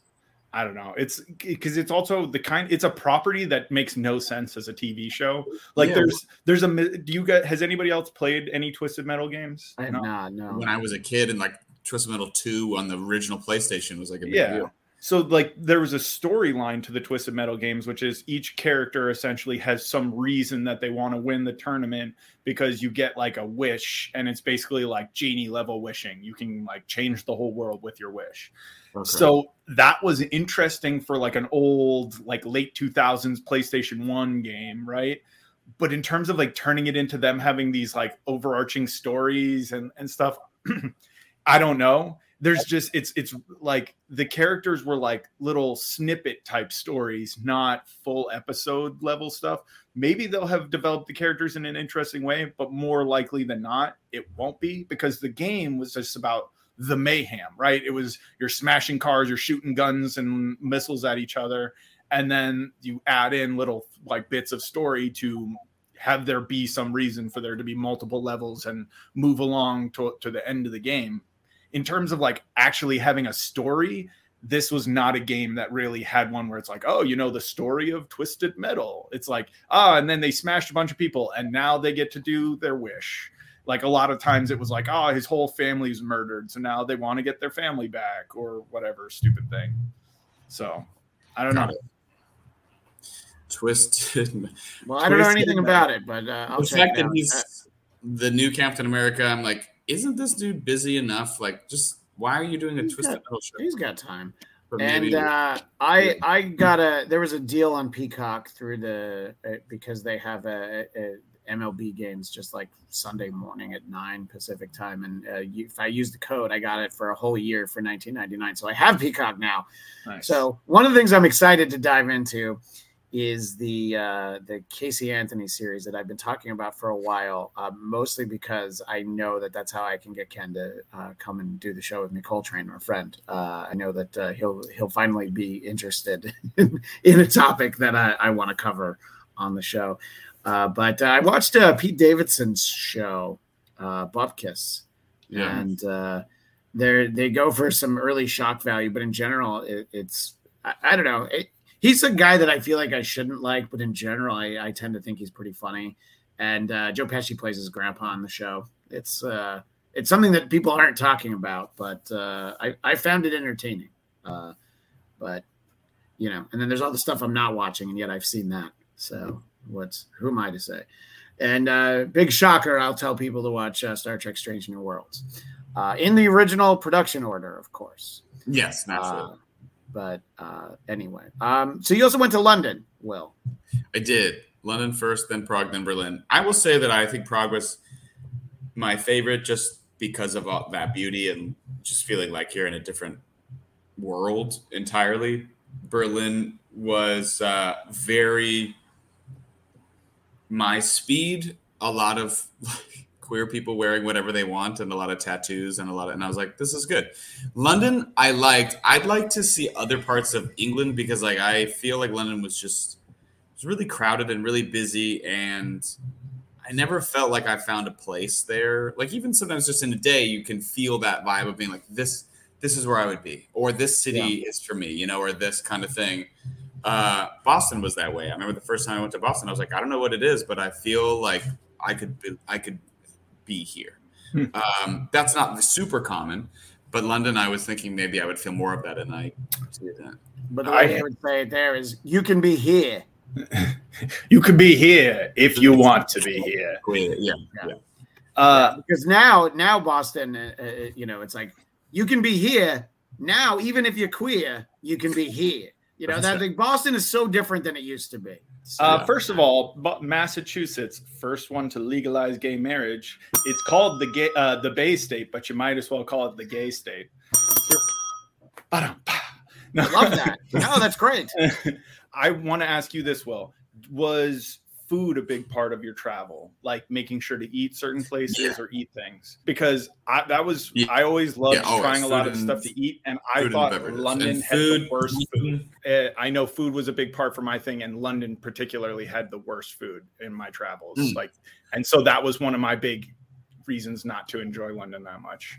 I don't know. It's because it's also the kind. It's a property that makes no sense as a TV show. Like Yeah. there's there's a. mi- Do you get? has anybody else played any Twisted Metal games? I have No? not. No. When I was a kid, and like Twisted Metal Two on the original PlayStation was like a big Yeah. deal. So like there was a storyline to the Twisted Metal games, which is each character essentially has some reason that they want to win the tournament because you get like a wish, and it's basically like genie level wishing. You can like change the whole world with your wish. Okay. So that was interesting for like an old, like late 2000s PlayStation 1 game, right? But in terms of like turning it into them having these like overarching stories and, and stuff, I don't know. There's just it's it's like the characters were like little snippet type stories, not full episode level stuff. Maybe they'll have developed the characters in an interesting way, but more likely than not, it won't be because the game was just about the mayhem, right? It was you're smashing cars, you're shooting guns and missiles at each other, and then you add in little like bits of story to have there be some reason for there to be multiple levels and move along to, to the end of the game. In terms of like actually having a story, this was not a game that really had one where it's like, oh, you know, the story of Twisted Metal. It's like, ah, and then they smashed a bunch of people and now they get to do their wish like a lot of times it was like oh his whole family's murdered so now they want to get their family back or whatever stupid thing so i don't know Twisted. well, I don't know anything Metal. about it, but uh, I'll the check fact it that out. he's Uh, the new Captain America, I'm like, isn't this dude busy enough? Like, just why are you doing a He's Twisted got- Metal show? he's got time. And uh, I I got a there was a deal on Peacock through the uh, because they have a, a MLB games just like Sunday morning at nine Pacific time, and uh, you, if I use the code, I got it for a whole year for 19.99. So I have Peacock now. nice. So one of the things I'm excited to dive into is the uh, the Casey Anthony series that I've been talking about for a while, uh, mostly because I know that that's how I can get Ken to uh, come and do the show with me, Coltrane, our friend. Uh, I know that uh, he'll he'll finally be interested in a topic that I, I want to cover on the show. Uh, but uh, I watched uh, Pete Davidson's show, uh, Bupkis, Yeah. and uh, they they go for some early shock value, but in general, it, it's I, I don't know. It, he's a guy that I feel like I shouldn't like, but in general, I, I tend to think he's pretty funny. And uh, Joe Pesci plays his grandpa on the show. It's uh, it's something that people aren't talking about, but uh, I I found it entertaining. Uh, but you know, and then there's all the stuff I'm not watching, and yet I've seen that. So what's who am I to say? And uh, big shocker, I'll tell people to watch uh, Star Trek: Strange New Worlds uh, in the original production order, of course. yes, naturally. Uh, but uh, anyway, um, so you also went to London, Will. I did. London first, then Prague, then Berlin. I will say that I think Prague was my favorite just because of all that beauty and just feeling like you're in a different world entirely. Berlin was uh, very my speed, a lot of like, queer people wearing whatever they want and a lot of tattoos and a lot of and I was like this is good. London I liked. I'd like to see other parts of England because like I feel like London was just was really crowded and really busy and I never felt like I found a place there. Like even sometimes just in a day you can feel that vibe of being like this this is where I would be, or this city is for me, you know, or this kind of thing. Uh, Boston was that way. I remember the first time I went to Boston, I was like, I don't know what it is, but I feel like I could be, I could be here. Hmm. Um, that's not super common, but London, I was thinking maybe I would feel more of that, and I did that. But the I- way I would say it there is, you can be here. You can be here if you want to be here. Yeah, yeah. Yeah. Uh, because now now boston uh, uh, you know it's like you can be here now even if you're queer you can be here you know that like boston is so different than it used to be So- uh, first of all, Massachusetts, first one to legalize gay marriage. It's called the gay, uh, the Bay State, but you might as well call it the Gay State. No. i love that no that's great I want to ask you this, Will. Was food a big part of your travel? Like making sure to eat certain places Yeah. or eat things? Because I, that was, Yeah. I always loved Yeah, always. trying a lot of and- stuff to eat. And I food and thought. London had the worst food. Uh, I know food was a big part for my thing, and London particularly had the worst food in my travels. Mm. Like, and so that was one of my big reasons not to enjoy London that much.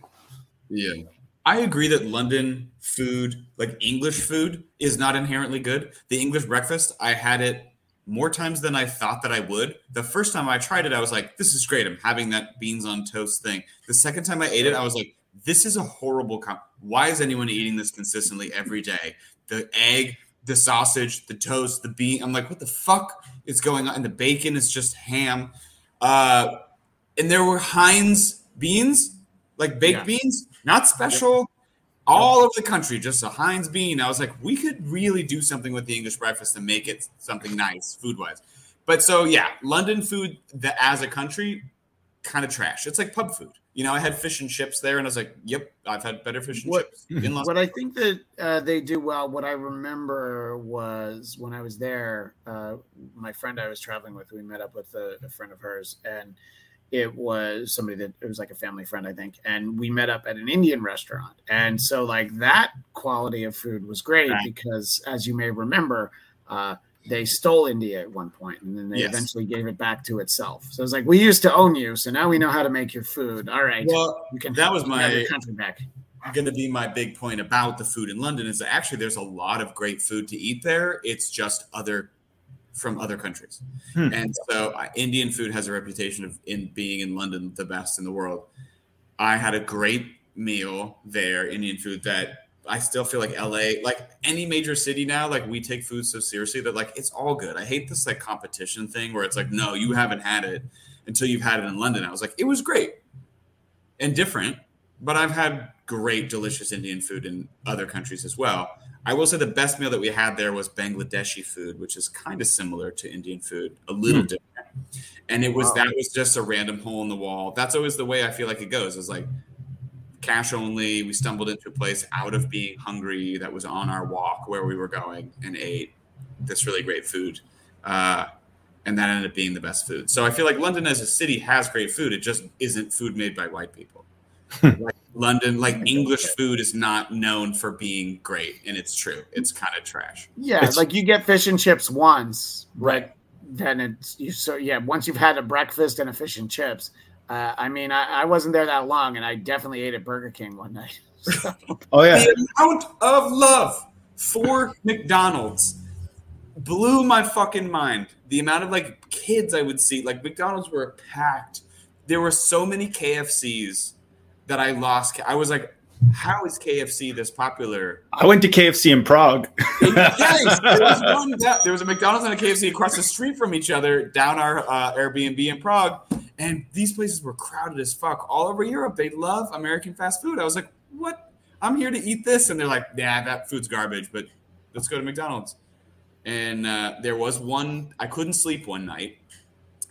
Yeah. I agree that London food, like English food, is not inherently good. The English breakfast, I had it more times than I thought that I would. The first time I tried it, I was like, this is great. I'm having that beans on toast thing. The second time I ate it, I was like, this is a horrible com- Why is anyone eating this consistently every day? The egg, the sausage, the toast, the bean. I'm like, what the fuck is going on? And the bacon is just ham. Uh, and there were Heinz beans, like baked Yeah. beans, not special. All over the country, just a Heinz bean. I was like, we could really do something with the English breakfast and make it something nice food wise. But so yeah, London food that as a country, kind of trash. It's like pub food. You know, I had fish and chips there, and I was like, "Yep, I've had better fish and What- chips in Los what I think that uh, they do well, what I remember was when I was there, uh, my friend I was traveling with, we met up with a, a friend of hers, and it was somebody that it was like a family friend, I think, and we met up at an Indian restaurant, and so like that quality of food was great Right. because, as you may remember, uh, they stole India at one point, and then they Yes. eventually gave it back to itself. So it's like we used to own you, so now we know how to make your food. All right, Well, you can that was you can have my country back. going to be my big point about the food in London is that actually there's a lot of great food to eat there. It's just other from other countries, Hmm. and so uh, Indian food has a reputation of in being in London the best in the world. I had a great meal there, Indian food that I still feel like LA, like any major city now, like we take food so seriously that like it's all good. I hate this like competition thing where it's like, no, you haven't had it until you've had it in London. I was like, it was great and different, but I've had great, delicious Indian food in other countries as well. I will say the best meal that we had there was Bangladeshi food, which is kind of similar to Indian food, a little different. And it was Wow. that was just a random hole in the wall. That's always the way I feel like it goes. Is like cash only. We stumbled into a place out of being hungry that was on our walk where we were going and ate this really great food. Uh, and that ended up being the best food. So I feel like London as a city has great food. It just isn't food made by white people. like London, like English food is not known for being great, and it's true. It's kind of trash. Yeah, It's- like you get fish and chips once, Right. then it's you. So yeah, once you've had a breakfast and a fish and chips. Uh, I mean, I, I wasn't there that long, and I definitely ate at Burger King one night. So, Oh yeah, The amount of love for McDonald's blew my fucking mind. The amount of like kids I would see, like McDonald's were packed. There were so many KFCs that I lost. I was like, how is KFC this popular? I went to KFC in Prague. yes, there was one there was a McDonald's and a KFC across the street from each other down our uh, Airbnb in Prague, and these places were crowded as fuck all over Europe. They love American fast food. I was like, what? I'm here to eat this, and they're like, yeah, that food's garbage, but let's go to McDonald's. And uh, there was one I couldn't sleep one night,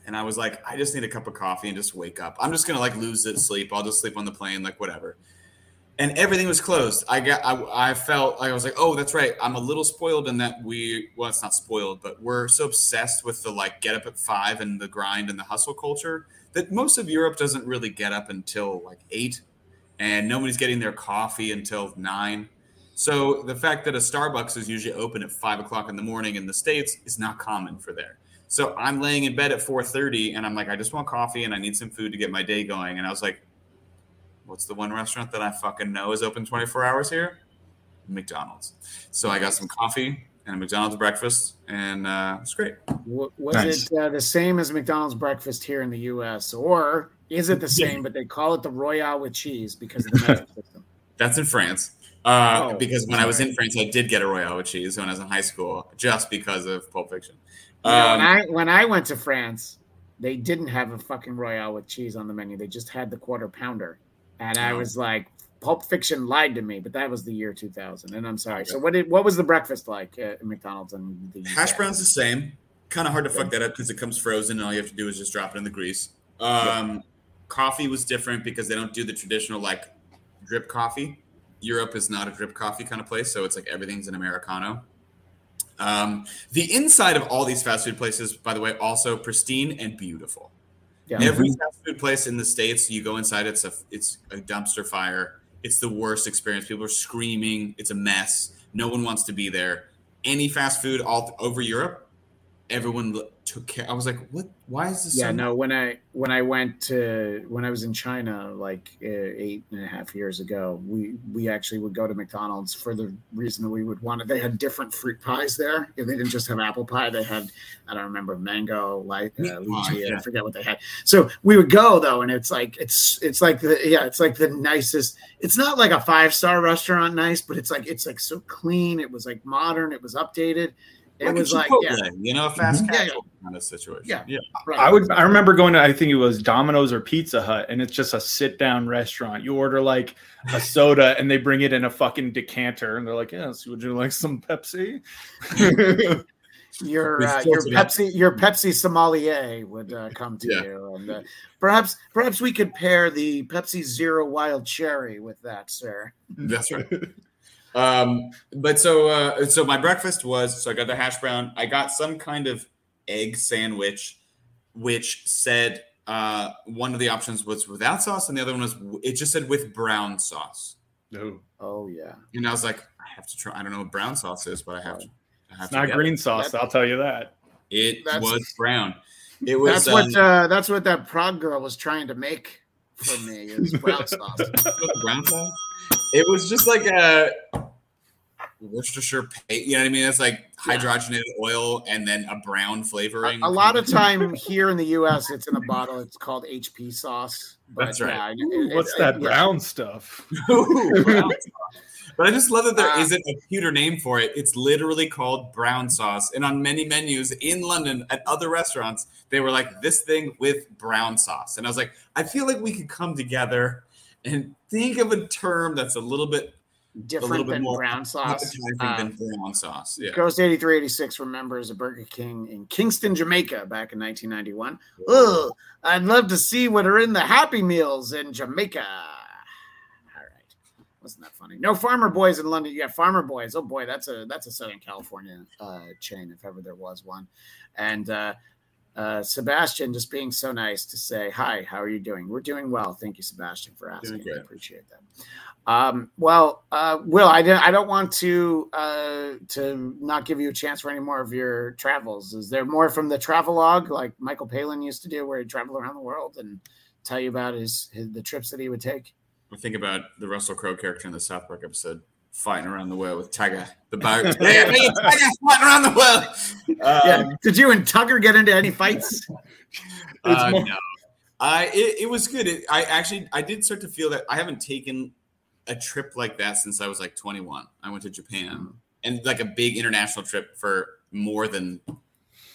and I was like, I just need a cup of coffee and just wake up. I'm just gonna like lose it sleep. I'll just sleep on the plane, like whatever and everything was closed. I got, I, I felt like I was like, oh, that's right. I'm a little spoiled in that we, well, it's not spoiled, but we're so obsessed with the like get up at five and the grind and the hustle culture that most of Europe doesn't really get up until like eight, and nobody's getting their coffee until nine. So the fact that a Starbucks is usually open at five o'clock in the morning in the states is not common for there. So I'm laying in bed at 4:30, and I'm like, I just want coffee and I need some food to get my day going. And I was like, what's the one restaurant that I fucking know is open 24 hours here? McDonald's. So I got some coffee and a McDonald's breakfast, and uh, it's great. W- Was Nice. it uh, the same as McDonald's breakfast here in the U.S. or is it the same, but they call it the Royale with cheese because of the metric system? That's in France. Uh, Oh, because when I was in France, I did get a Royale with cheese when I was in high school, just because of Pulp Fiction. Know, when Um, I when I went to France, they didn't have a fucking Royale with cheese on the menu. They just had the quarter pounder, and I was like, Pulp Fiction lied to me. But that was the year 2000, and I'm sorry. So what did what was the breakfast like at McDonald's and the Hash browns the same. Kind of hard to fuck that up because it comes frozen, and all you have to do is just drop it in the grease. Um, Coffee was different because they don't do the traditional like drip coffee. Europe is not a drip coffee kind of place, so it's like everything's an americano. Um, the inside of all these fast food places, by the way, also pristine and beautiful. Yeah. Every fast food place in the states, you go inside, it's a it's a dumpster fire. It's the worst experience. People are screaming. It's a mess. No one wants to be there. Any fast food all over Europe, everyone took care. I was like, what? Why is this? yeah so no when i when i went to when i was in china like uh, eight and a half years ago we we actually would go to mcdonald's for the reason that we would want it they had different fruit pies there they didn't just have apple pie they had i don't remember mango like uh, lychee yeah. i forget what they had so we would go though and it's like it's it's like the yeah it's like the nicest it's not like a five star restaurant nice but it's like it's like so clean it was like modern it was updated it Like was like yeah you know, a fast Mhm. Yeah, casual kind of situation. Yeah. yeah. right. I would. I remember going to. I think it was Domino's or Pizza Hut, and it's just a sit-down restaurant. You order like a soda, and they bring it in a fucking decanter, and they're like, "Yes, would you like some Pepsi?" your uh, your do that. Pepsi your Pepsi sommelier would uh, come to Yeah. you, and uh, perhaps perhaps we could pair the Pepsi Zero Wild Cherry with that, sir. That's right. Um, but so uh, so my breakfast was so I got the hash brown. I got some kind of egg sandwich, which said uh, one of the options was without sauce, and the other one was it just said with brown sauce. No, Oh yeah, And I was like, I have to try. I don't know what brown sauce is, but I have to. I have it's to not get green sauce. I'll tell you that. It, it That's- was brown. It was that's what um, uh, that's what that Prague girl was trying to make for me is brown sauce. brown sauce. It was just like a Worcestershire paste. You know what I mean? It's like Yeah. hydrogenated oil and then a brown flavoring. a lot of time here in the U.S., it's in a bottle. It's called HP sauce. But, That's right. yeah, Ooh, it- what's it- that yeah. brown stuff? Ooh, brown sauce. But I just love that there Uh, not a cuter name for it. It's literally called brown sauce. And on many menus in London at other restaurants, they were like, this thing with brown sauce. And I was like, I feel like we could come together and think of a term that's a little bit different bit than more brown sauce. appetizing Uh, than brown sauce. Yeah. Ghost 8386 remembers a Burger King in Kingston, Jamaica back in 1991. Ugh, I'd love to see what are in the Happy Meals in Jamaica. All right. Wasn't that funny? No Farmer Boys in London. Yeah, Farmer Boys. Oh boy, that's a that's a Southern California uh, chain, if ever there was one. And uh, uh, Sebastian just being so nice to say, Hi, how are you doing? We're doing well. Thank you, Sebastian, for asking. I appreciate that. Um, well, uh, Will, I don't, I don't want to uh, to not give you a chance for any more of your travels. Is there more from the travelogue, like Michael Palin used to do, where he'd travel around the world and tell you about his, his the trips that he would take? I think about the Russell Crowe character in the South Park episode, fighting around the world with Tiger, the boat. yeah, me and Tiger fighting around the well. Um, yeah. Did you and Tucker get into any fights? uh, more- no, I it, it was good. It, I actually I did start to feel that I haven't taken a trip like that since I was like 21. I went to Japan and like a big international trip for more than.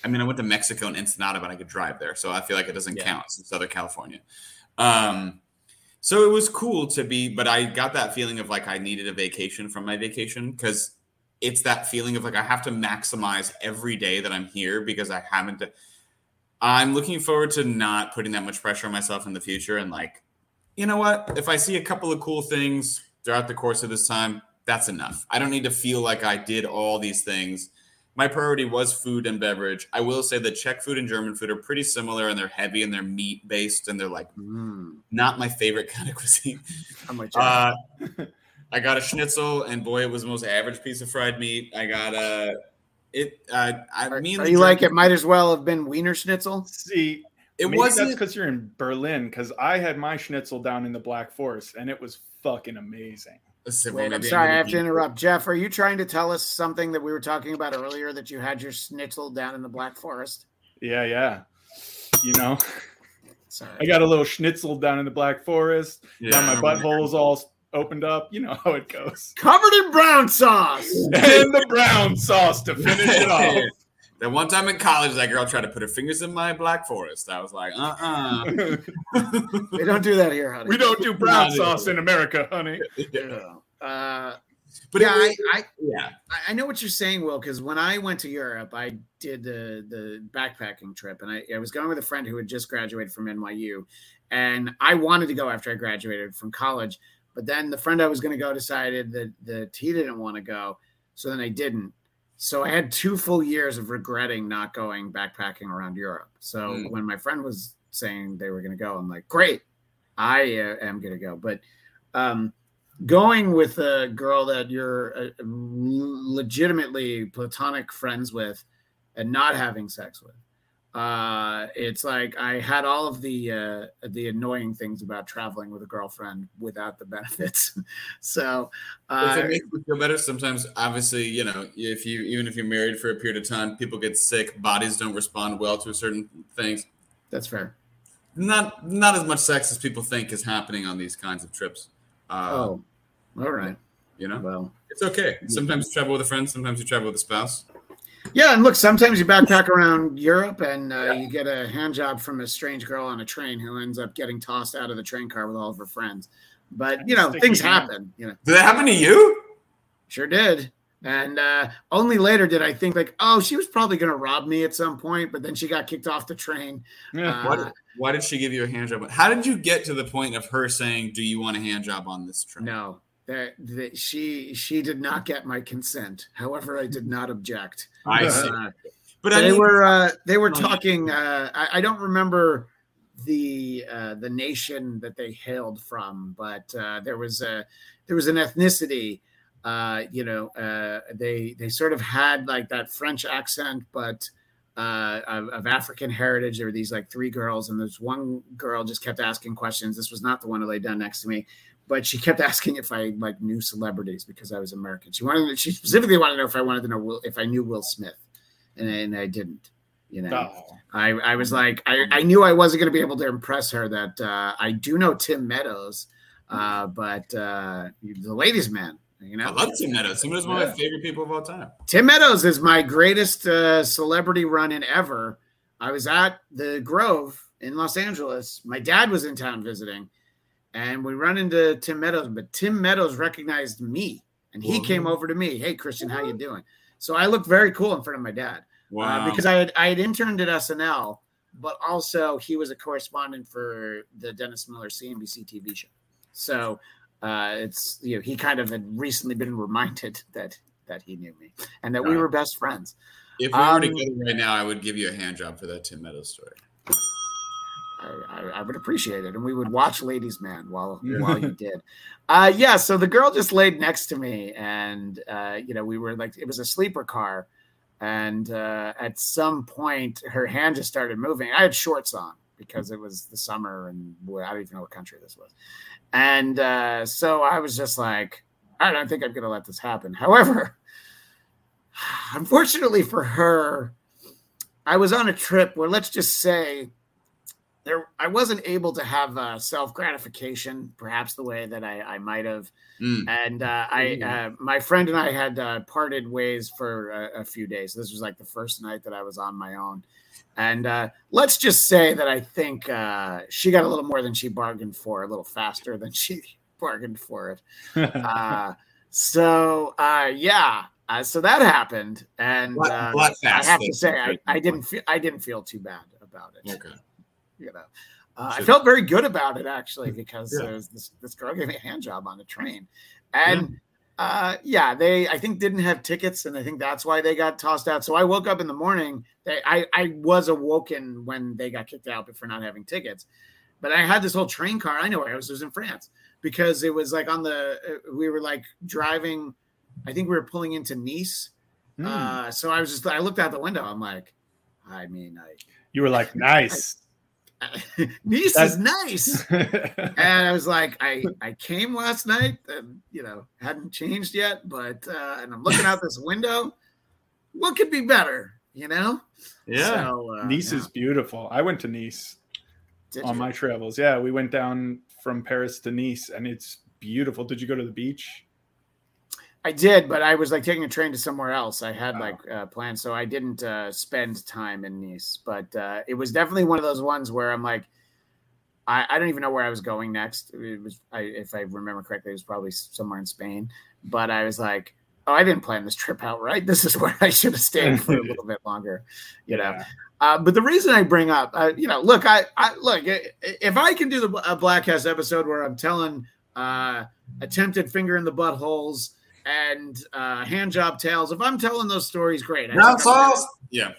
I mean, I went to Mexico and Ensenada, but I could drive there, so I feel like it doesn't Yeah. count. It's Southern California. Um, so it was cool to be, but I got that feeling of like I needed a vacation from my vacation because it's that feeling of like I have to maximize every day that I'm here because I haven't. I'm looking forward to not putting that much pressure on myself in the future and like, you know what? If I see a couple of cool things throughout the course of this time, that's enough. I don't need to feel like I did all these things. My priority was food and beverage. I will say that Czech food and German food are pretty similar and they're heavy and they're meat based and they're like Mm, not my favorite kind of cuisine. I'm with you. Uh, I got a schnitzel, and boy, it was the most average piece of fried meat. I got a it. Uh, I are, me are you like it might as well have been Wiener Schnitzel? See, It Maybe wasn't. that's because you're in Berlin. Because I had my schnitzel down in the Black Forest, and it was fucking amazing. Listen, well, Wait, I'm sorry, I have to be- interrupt. Jeff, are you trying to tell us something that we were talking about earlier that you had your schnitzel down in the Black Forest? Yeah, yeah. You know, Sorry. I got a little schnitzel down in the Black Forest. Yeah, now my remember. butthole's all opened up. You know how it goes. Covered in brown sauce. and the brown sauce to finish it off. That one time in college, that girl tried to put her fingers in my black forest. I was like, uh uh they don't do that here, honey. we don't do brown sauce in America, honey. No. Uh, But yeah, was, I, I, yeah. I- I know what you're saying, Will, because when I went to Europe, I did the the backpacking trip, and I, I was going with a friend who had just graduated from NYU, and I wanted to go after I graduated from college, but then the friend I was going to go decided that that he didn't want to go, so then I didn't. So I had two full years of regretting not going backpacking around Europe. So Mm. when my friend was saying they were going to go, I'm like, great, I uh, am going to go, but. Um, going with a girl that you're uh, legitimately platonic friends with and not having sex with uh it's like i had all of the uh the annoying things about traveling with a girlfriend without the benefits so If uh it makes you feel better, sometimes obviously, you know, if you even if you're married for a period of time, people get sick, bodies don't respond well to certain things. that's fair Not not as much sex as people think is happening on these kinds of trips. Uh, oh all right you know, well it's okay. Sometimes you travel with a friend, sometimes you travel with a spouse. Yeah and look sometimes you backpack around europe and uh, you get a hand job from a strange girl on a train who ends up getting tossed out of the train car with all of her friends but you know things happen you know Did that happen to you? Sure did. And uh, only later did I think like, oh, she was probably going to rob me at some point, but then she got kicked off the train. Yeah. Why Uh, did, why did she give you a hand job? How did you get to the point of her saying, "Do you want a hand job on this train?" no, that, that she she did not get my consent. However, I did not object. I see. But I they mean, were uh, they were talking. Uh, I, I don't remember the uh, the nation that they hailed from, but uh, there was a there was an ethnicity. Uh, you know, uh, they they sort of had like that French accent, but uh, of, of African heritage. There were these like three girls, and there's one girl just kept asking questions. This was not the one who lay down next to me, but she kept asking if I like knew celebrities because I was American. She wanted she specifically wanted to know if I wanted to know Will, if I knew Will Smith, and, and I didn't. You know, Oh. I, I was like, I, I knew I wasn't going to be able to impress her that uh, I do know Tim Meadows, uh, but uh, the ladies' man, you know, I love Tim Meadows. Tim Meadows is one of my favorite people of all time. Tim Meadows is my greatest uh, celebrity run in ever. I was at the Grove in Los Angeles. My dad was in town visiting, and we run into Tim Meadows. But Tim Meadows recognized me, and he Whoa. came over to me. Hey, Christian, how you doing? So I looked very cool in front of my dad Wow. uh, because I had I had interned at SNL, but also he was a correspondent for the Dennis Miller CNBC TV show. So uh, it's you know he kind of had recently been reminded that that he knew me and that we it. were best friends. if we were um, together right now, I would give you a hand job for that Tim Meadows story. I, I, would appreciate it, and we would watch Ladies Man while while you did. Uh, yeah, so the girl just laid next to me, and uh, you know we were like it was a sleeper car, and uh, at some point her hand just started moving. I had shorts on because it was the summer, and boy, I don't even know what country this was, and uh, so I was just like, I don't think I'm going to let this happen. However, unfortunately for her, I was on a trip where let's just say there I wasn't able to have uh, self gratification, perhaps the way that I, I might have. Mm. And uh, I, uh, my friend and I had uh, parted ways for a, a few days. This was like the first night that I was on my own. And uh, let's just say that I think uh, she got a little more than she bargained for, a little faster than she bargained for it. Uh, so uh, yeah, uh, so that happened, and Black- uh, black I have to say I, I didn't feel I didn't feel too bad about it Okay. You know. Uh, I felt very good about it actually because Yeah. there was this this girl gave me a hand job on the train, and uh, yeah, they I think didn't have tickets, and I think that's why they got tossed out. So I woke up in the morning. They, I I was awoken when they got kicked out for not having tickets, but I had this whole train car. I know where I was. It was in France because it was like on the uh, we were like driving. I think we were pulling into Nice. Hmm. Uh, so I was just I looked out the window. I'm like, I mean, I you were like, nice. Nice That's- is nice. and I was like, I I came last night, and you know hadn't changed yet, but uh, and I'm looking out this window. What could be better, you know? Yeah. So, uh, Nice yeah. is beautiful. I went to Nice Did on you? my travels. Yeah, we went down from Paris to Nice, and it's beautiful. Did you go to the beach? I did, but I was like taking a train to somewhere else. I had Oh. like uh, plans, so I didn't uh, spend time in Nice. But uh, it was definitely one of those ones where I'm like, I, I don't even know where I was going next. It was, I, if I remember correctly, it was probably somewhere in Spain. But I was like, oh, I didn't plan this trip out right. This is where I should have stayed for a little bit longer, you know. Yeah. Uh, but the reason I bring up, uh, you know, look, I, I look if I can do the a Bladtcast episode where I'm telling uh, attempted finger in the buttholes and uh, hand job tales, if I'm telling those stories, great. I think That's I'm- all. Yeah.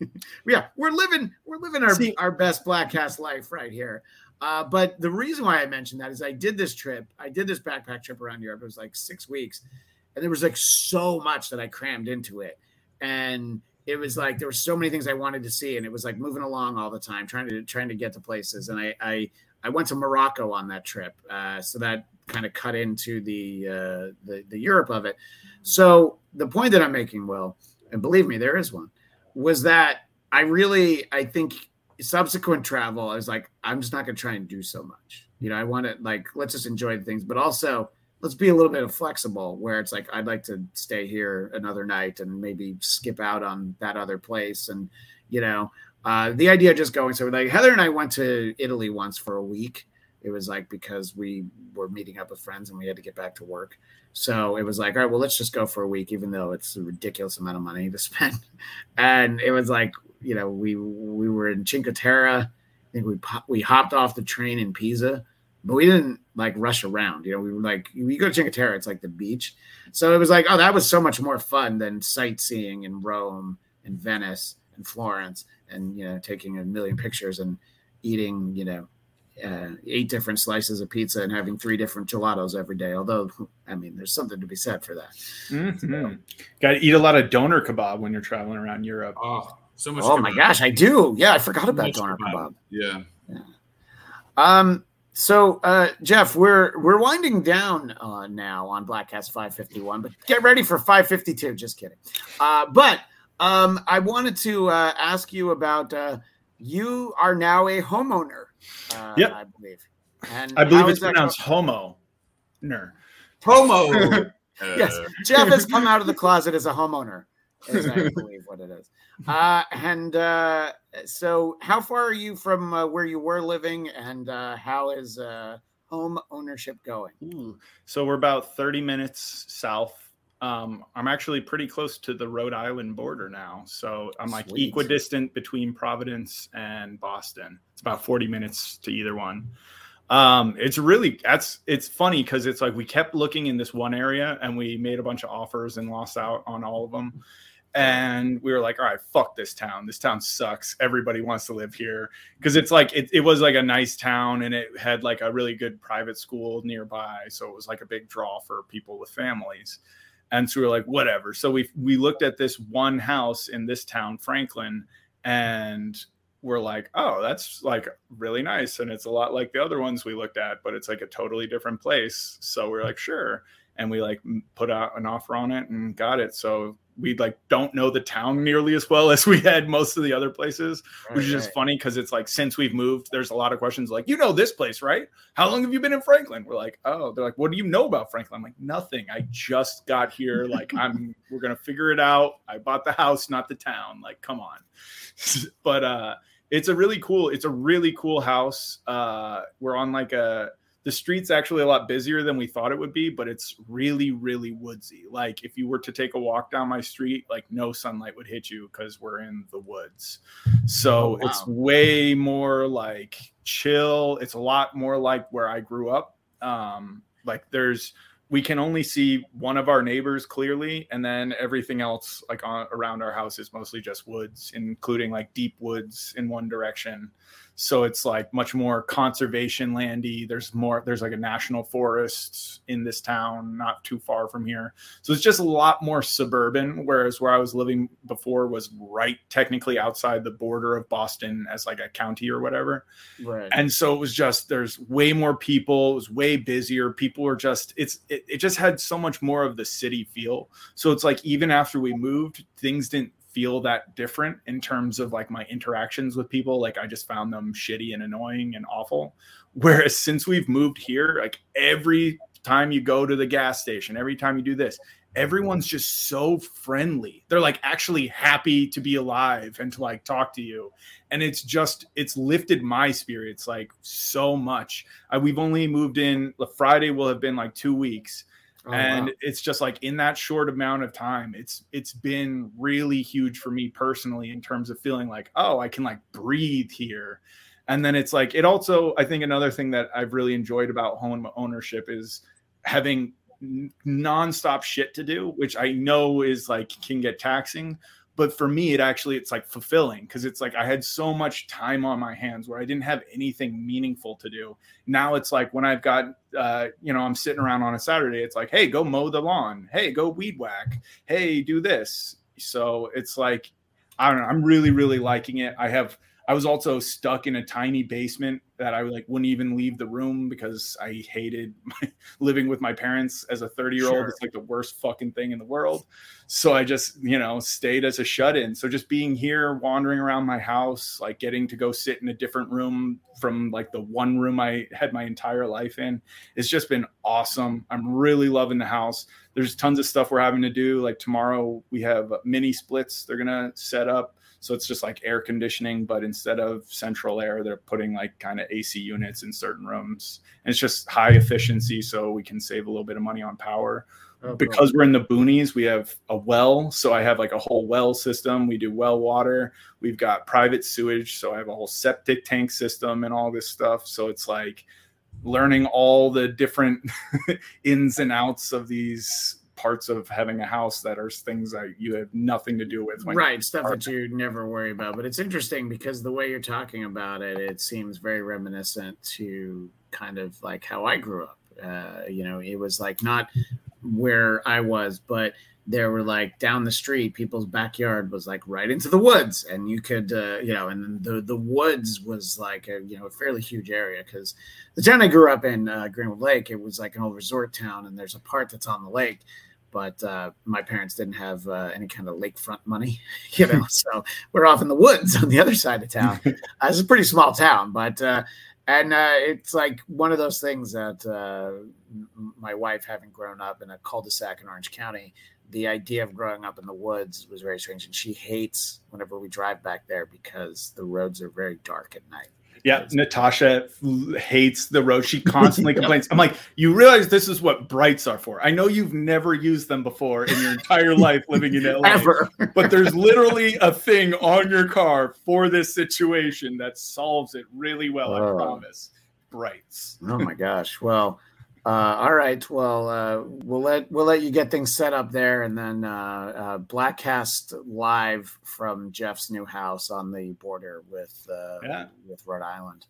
yeah, we're living we're living our See- our best Bladtcast life right here. Uh, but the reason why I mentioned that is I did this trip, I did this backpack trip around Europe. It was like six weeks, and there was like so much that I crammed into it, and it was like there were so many things I wanted to see, and it was like moving along all the time, trying to trying to get to places. And I I, I went to Morocco on that trip, uh, so that kind of cut into the, uh, the the Europe of it. So the point that I'm making, Will, and believe me, there is one, was that I really I think subsequent travel, I was like, I'm just not gonna try and do so much. You know, I want to like let's just enjoy the things, but also let's be a little bit flexible where it's like I'd like to stay here another night and maybe skip out on that other place. And you know, uh, the idea of just going so like Heather and I went to Italy once for a week. It was like because we were meeting up with friends and we had to get back to work. So it was like, all right, well, let's just go for a week, even though it's a ridiculous amount of money to spend. And it was like, you know, we we were in Cinque Terre. I think we we hopped off the train in Pisa, but we didn't like rush around. You know, we were like, you go to Cinque Terre, it's like the beach. So it was like, oh, that was so much more fun than sightseeing in Rome and Venice and Florence and you know taking a million pictures and eating, you know, uh, eight different slices of pizza and having three different gelatos every day. Although, I mean, there's something to be said for that. Mhm. Got to eat a lot of doner kebab when you're traveling around Europe. Oh, so much. Oh my gosh, I do. Yeah, I forgot So about much doner kebab. Yeah. Um, so uh, Jeff, we're we're winding down uh, now on Bladtcast 551, but get ready for 552. Just kidding. Uh, but um, I wanted to uh, ask you about uh, you are now a homeowner. Uh, Yep. I believe. And I believe it's pronounced homo. Ner. Promo. Yes. Jeff has come out of the closet as a homeowner. Is I believe what it is. Uh, and uh, so, how far are you from uh, where you were living, and uh, how is uh, home ownership going? Ooh. So we're about 30 minutes south. Um, I'm actually pretty close to the Rhode Island border now. So I'm like Sweet. equidistant between Providence and Boston. It's about 40 minutes to either one. Um, it's really that's it's funny because it's like we kept looking in this one area and we made a bunch of offers and lost out on all of them. And we were like, all right, fuck this town. This town sucks. Everybody wants to live here because it's like it, it was like a nice town and it had like a really good private school nearby so it was like a big draw for people with families and so we were like whatever. So we we looked at this one house in this town franklin and we're like oh that's like really nice. And it's a lot like the other ones we looked at but it's like a totally different place. So we're like sure. And we like put out an offer on it and got it. So we like don't know the town nearly as well as we had most of the other places which is just funny because it's like since we've moved, there's a lot of questions like, you know this place, right? How long have you been in Franklin? We're like, oh, they're like, what do you know about Franklin? I'm like, nothing. I just got here. Like, I'm we're gonna figure it out. I bought the house, not the town. Like, come on. but uh it's a really cool, it's a really cool house. Uh we're on like a the street's actually a lot busier than we thought it would be, but it's really, really woodsy. Like if you were to take a walk down my street, like no sunlight would hit you because we're in the woods. So Oh, it's way more like chill. It's a lot more like where I grew up. Um, like there's we can only see one of our neighbors clearly, and then everything else like on, around our house is mostly just woods, including like deep woods in one direction. so it's like much more conservation landy there's more there's like a national forest in this town not too far from here so it's just a lot more suburban whereas where i was living before was right technically outside the border of boston as like a county or whatever Right. and so it was just there's way more people it was way busier people were just it's it, it just had so much more of the city feel. So it's like even after we moved things didn't feel that different in terms of like my interactions with people. Like i just found them shitty and annoying and awful. Whereas since we've moved here like every time you go to the gas station every time you do this everyone's just so friendly. They're like actually happy to be alive and to like talk to you. And it's just it's lifted my spirits like so much. I, we've only moved in friday will have been like two weeks. Oh, and wow. it's just like in that short amount of time it's it's been really huge for me personally in terms of feeling like oh i can like breathe here. And then it's like it also i think another thing that i've really enjoyed about home ownership is having nonstop shit to do which i know is like can get taxing but for me it actually it's like fulfilling because it's like i had so much time on my hands where i didn't have anything meaningful to do. Now it's like when i've got uh, you know i'm sitting around on a saturday it's like hey go mow the lawn. Hey go weed whack. Hey do this. So it's like i don't know i'm really really liking it. I have i was also stuck in a tiny basement that i like wouldn't even leave the room because i hated my, living with my parents as a 30 year old Sure. it's like the worst fucking thing in the world. So i just you know stayed as a shut-in. So just being here wandering around my house like getting to go sit in a different room from like the one room i had my entire life in it's just been awesome. I'm really loving the house. There's tons of stuff we're having to do. Like tomorrow we have mini splits they're gonna set up so it's just like air conditioning but instead of central air they're putting like kind of ac units in certain rooms. And it's just high efficiency so we can save a little bit of money on power. Oh, because we're in the boonies we have a well so i have like a whole well system. We do well water. We've got private sewage so i have a whole septic tank system and all this stuff. So it's like learning all the different ins and outs of these parts of having a house that are things that you have nothing to do with right stuff that you never worry about but it's interesting because the way you're talking about it it seems very reminiscent to kind of like how i grew up. Uh, you know it was like not where i was but there were like down the street people's backyard was like right into the woods and you could uh, you know and the the woods was like a you know a fairly huge area because the town i grew up in uh, greenwood lake it was like an old resort town and there's a part that's on the lake but uh, my parents didn't have uh, any kind of lakefront money, you know. so we're off in the woods on the other side of town. uh, it's a pretty small town, but uh, and uh, it's like one of those things that uh, my wife, having grown up in a cul-de-sac in Orange County, the idea of growing up in the woods was very strange, and she hates whenever we drive back there because the roads are very dark at night. Yeah, Natasha hates the road. She constantly complains. I'm like, you realize this is what brights are for. I know you've never used them before in your entire life living in LA, Ever. but there's literally a thing on your car for this situation that solves it really well. I promise. Brights. oh my gosh. Well, uh, all right. Well, uh, we'll let we'll let you get things set up there, and then uh, uh, Bladtcast live from Jeff's new house on the border with uh, Yeah. with Rhode Island.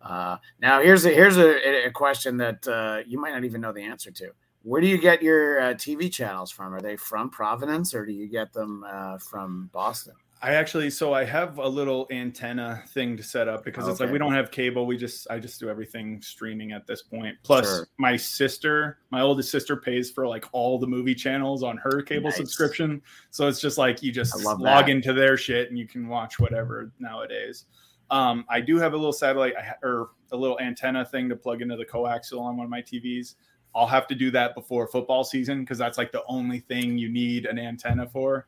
Uh, now, here's a here's a, a question that uh, you might not even know the answer to. Where do you get your uh, TV channels from? Are they from Providence, or do you get them uh, from Boston? I actually, so I have a little antenna thing to set up because it's like we don't have cable. We just, I just do everything streaming at this point. Plus, Sure. my sister, my oldest sister, pays for like all the movie channels on her cable Nice. subscription. So it's just like you just log that. into their shit and you can watch whatever nowadays. Um, I do have a little satellite or a little antenna thing to plug into the coaxial on one of my TVs. I'll have to do that before football season because that's like the only thing you need an antenna for.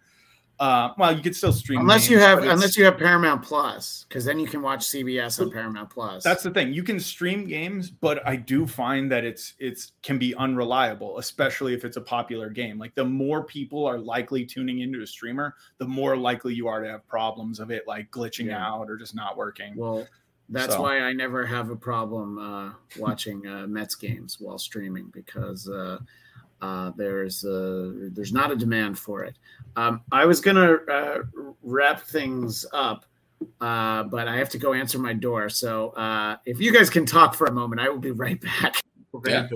Uh, well, you could still stream Unless you have unless you have Paramount Plus, because then you can watch CBS on Paramount Plus. That's the thing. You can stream games, but I do find that it's it's can be unreliable, especially if it's a popular game. Like the more people are likely tuning into a streamer, the more likely you are to have problems of it like glitching Yeah. out or just not working. Well, that's So- why I never have a problem uh, watching uh, Mets games while streaming because uh, uh, there's uh, there's not a demand for it. Um, I was gonna uh, wrap things up uh, but I have to go answer my door. So uh, if you guys can talk for a moment, I will be right back. We're Yeah.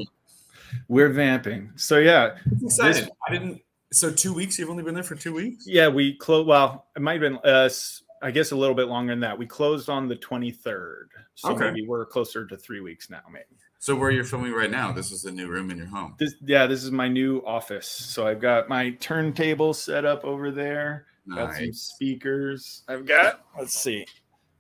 We're vamping. So yeah, I'm. I didn't. So two weeks. You've only been there for two weeks. yeah, we close. Well, it might have been. Uh, s- I guess a little bit longer than that. We closed on the twenty third, so Okay. maybe we're closer to three weeks now. Maybe. So where you're filming right now? This is the new room in your home. This, yeah, this is my new office. So I've got my turntable set up over there. Got some speakers. I've got. Let's see.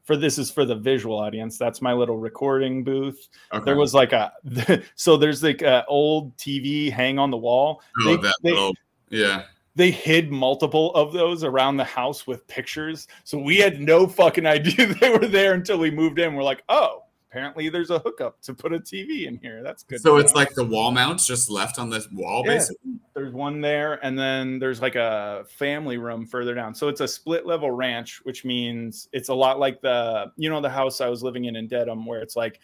For this is for the visual audience. That's my little recording booth. Okay. There was like a so there's like a old TV hang on the wall. oh, they- that they- little. Yeah. They hid multiple of those around the house with pictures. So we had no fucking idea they were there until we moved in. We're like, oh, apparently there's a hookup to put a TV in here. That's good. So it's know. like the wall mounts just left on this wall, Yeah. basically. there's one there, and then there's like a family room further down. So it's a split level ranch, which means it's a lot like the you know the house I was living in in Dedham, where it's like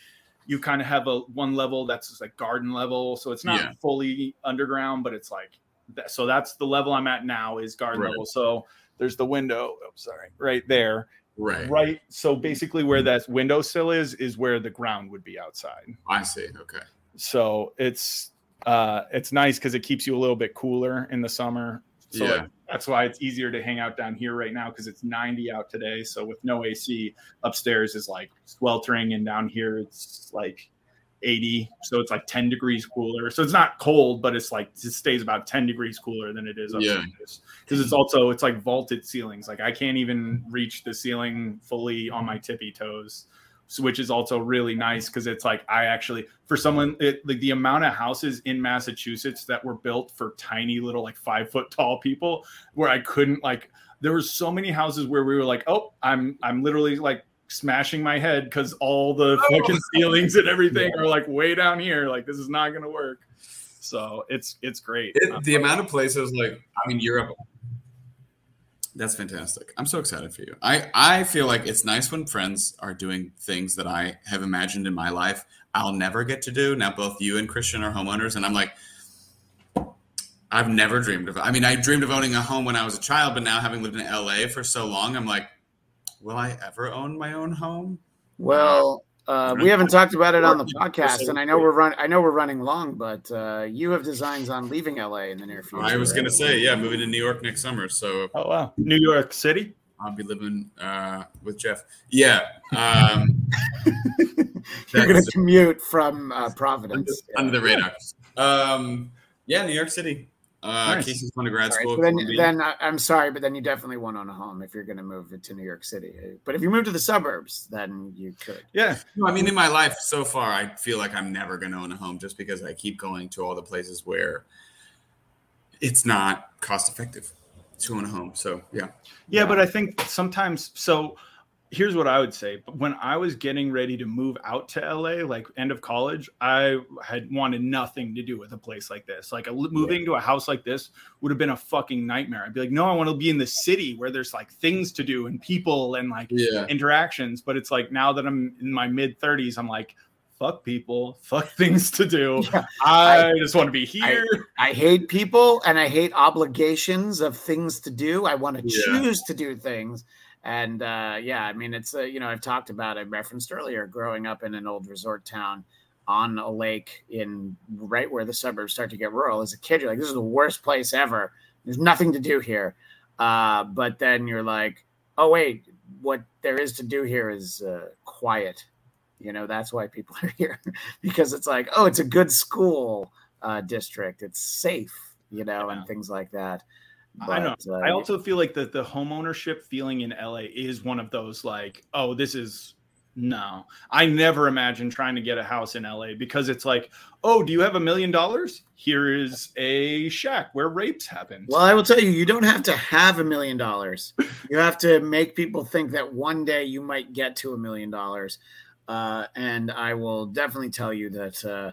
you kind of have a one level that's like garden level, so it's not Yeah. fully underground, but it's like that. So that's the level I'm at now is garden Right. level. So there's the window. Oh, sorry, right there, Right. right. So basically, where that windowsill is is where the ground would be outside I see. Okay. so it's uh it's nice because it keeps you a little bit cooler in the summer so Yeah. like, that's why it's easier to hang out down here right now because it's 90 out today so with no ac upstairs is like sweltering and down here it's like 80 so it's like 10 degrees cooler. So it's not cold but it's like it stays about 10 degrees cooler than it is Yeah. upstairs. Because it's also it's like vaulted ceilings. Like i can't even reach the ceiling fully on my tippy toes so, which is also really nice because it's like I actually for someone it, like the amount of houses in Massachusetts that were built for tiny little like five foot tall people where I couldn't like there were so many houses where we were like oh I'm I'm literally like smashing my head because all the oh. fucking ceilings and everything are like way down here like this is not gonna work so it's it's great It, uh, the amount of places like I mean Europe. That's fantastic. I'm so excited for you. I I feel like it's nice when friends are doing things that I have imagined in my life I'll never get to do. Now both you and Christian are homeowners, and I'm like, I've never dreamed of. I mean, I dreamed of owning a home when I was a child, but now having lived in LA for so long, I'm like, will I ever own my own home? Well, uh, we haven't talked about it on the podcast, and I know we're run. I know we're running long, but uh, you have designs on leaving LA in the near future. I was right? gonna say, yeah, moving to New York next summer, so oh wow New York City I'll be living uh, with Jeff. Yeah. Um, You're going to commute from uh, Providence. under the radar. Um, yeah, New York City. Uh, Nice. Casey's going to grad All right, school. so then, then I- I'm sorry, but then you definitely won't own a home if you're going to move to New York City. But if you move to the suburbs, then you could. yeah No, I mean, in my life so far, I feel like I'm never going to own a home just because I keep going to all the places where it's not cost effective to own a home. So yeah, Yeah, but I think sometimes so here's what I would say. When I was getting ready to move out to LA, like end of college, I had wanted nothing to do with a place like this. Like a, moving to a house like this would have been a fucking nightmare. I'd be like, no, I want to be in the city where there's like things to do and people and like yeah, interactions. But it's like now that I'm in my mid 30s, I'm like, fuck people, fuck things to do. Yeah, I, just want to be here. I hate people and I hate obligations of things to do. I want to Yeah. choose to do things. And uh, yeah, I mean, it's, uh, you know, I've talked about, I referenced earlier, growing up in an old resort town on a lake in right where the suburbs start to get rural. As a kid, you're like, this is the worst place ever. There's nothing to do here. Uh, but then you're like, oh, wait, what there is to do here is uh, quiet. You know, that's why people are here because it's like, oh, it's a good school uh, district. It's safe, you know, and things like that. I know. But, uh, I also feel like the the home ownership feeling in LA is one of those like, oh, this is no. I never imagined trying to get a house in LA because it's like, oh, do you have a million dollars? Here is a shack where rapes happen. Well, I will tell you, you don't have to have a million dollars. You have to make people think that one day you might get to a million dollars. Uh, and I will definitely tell you that uh,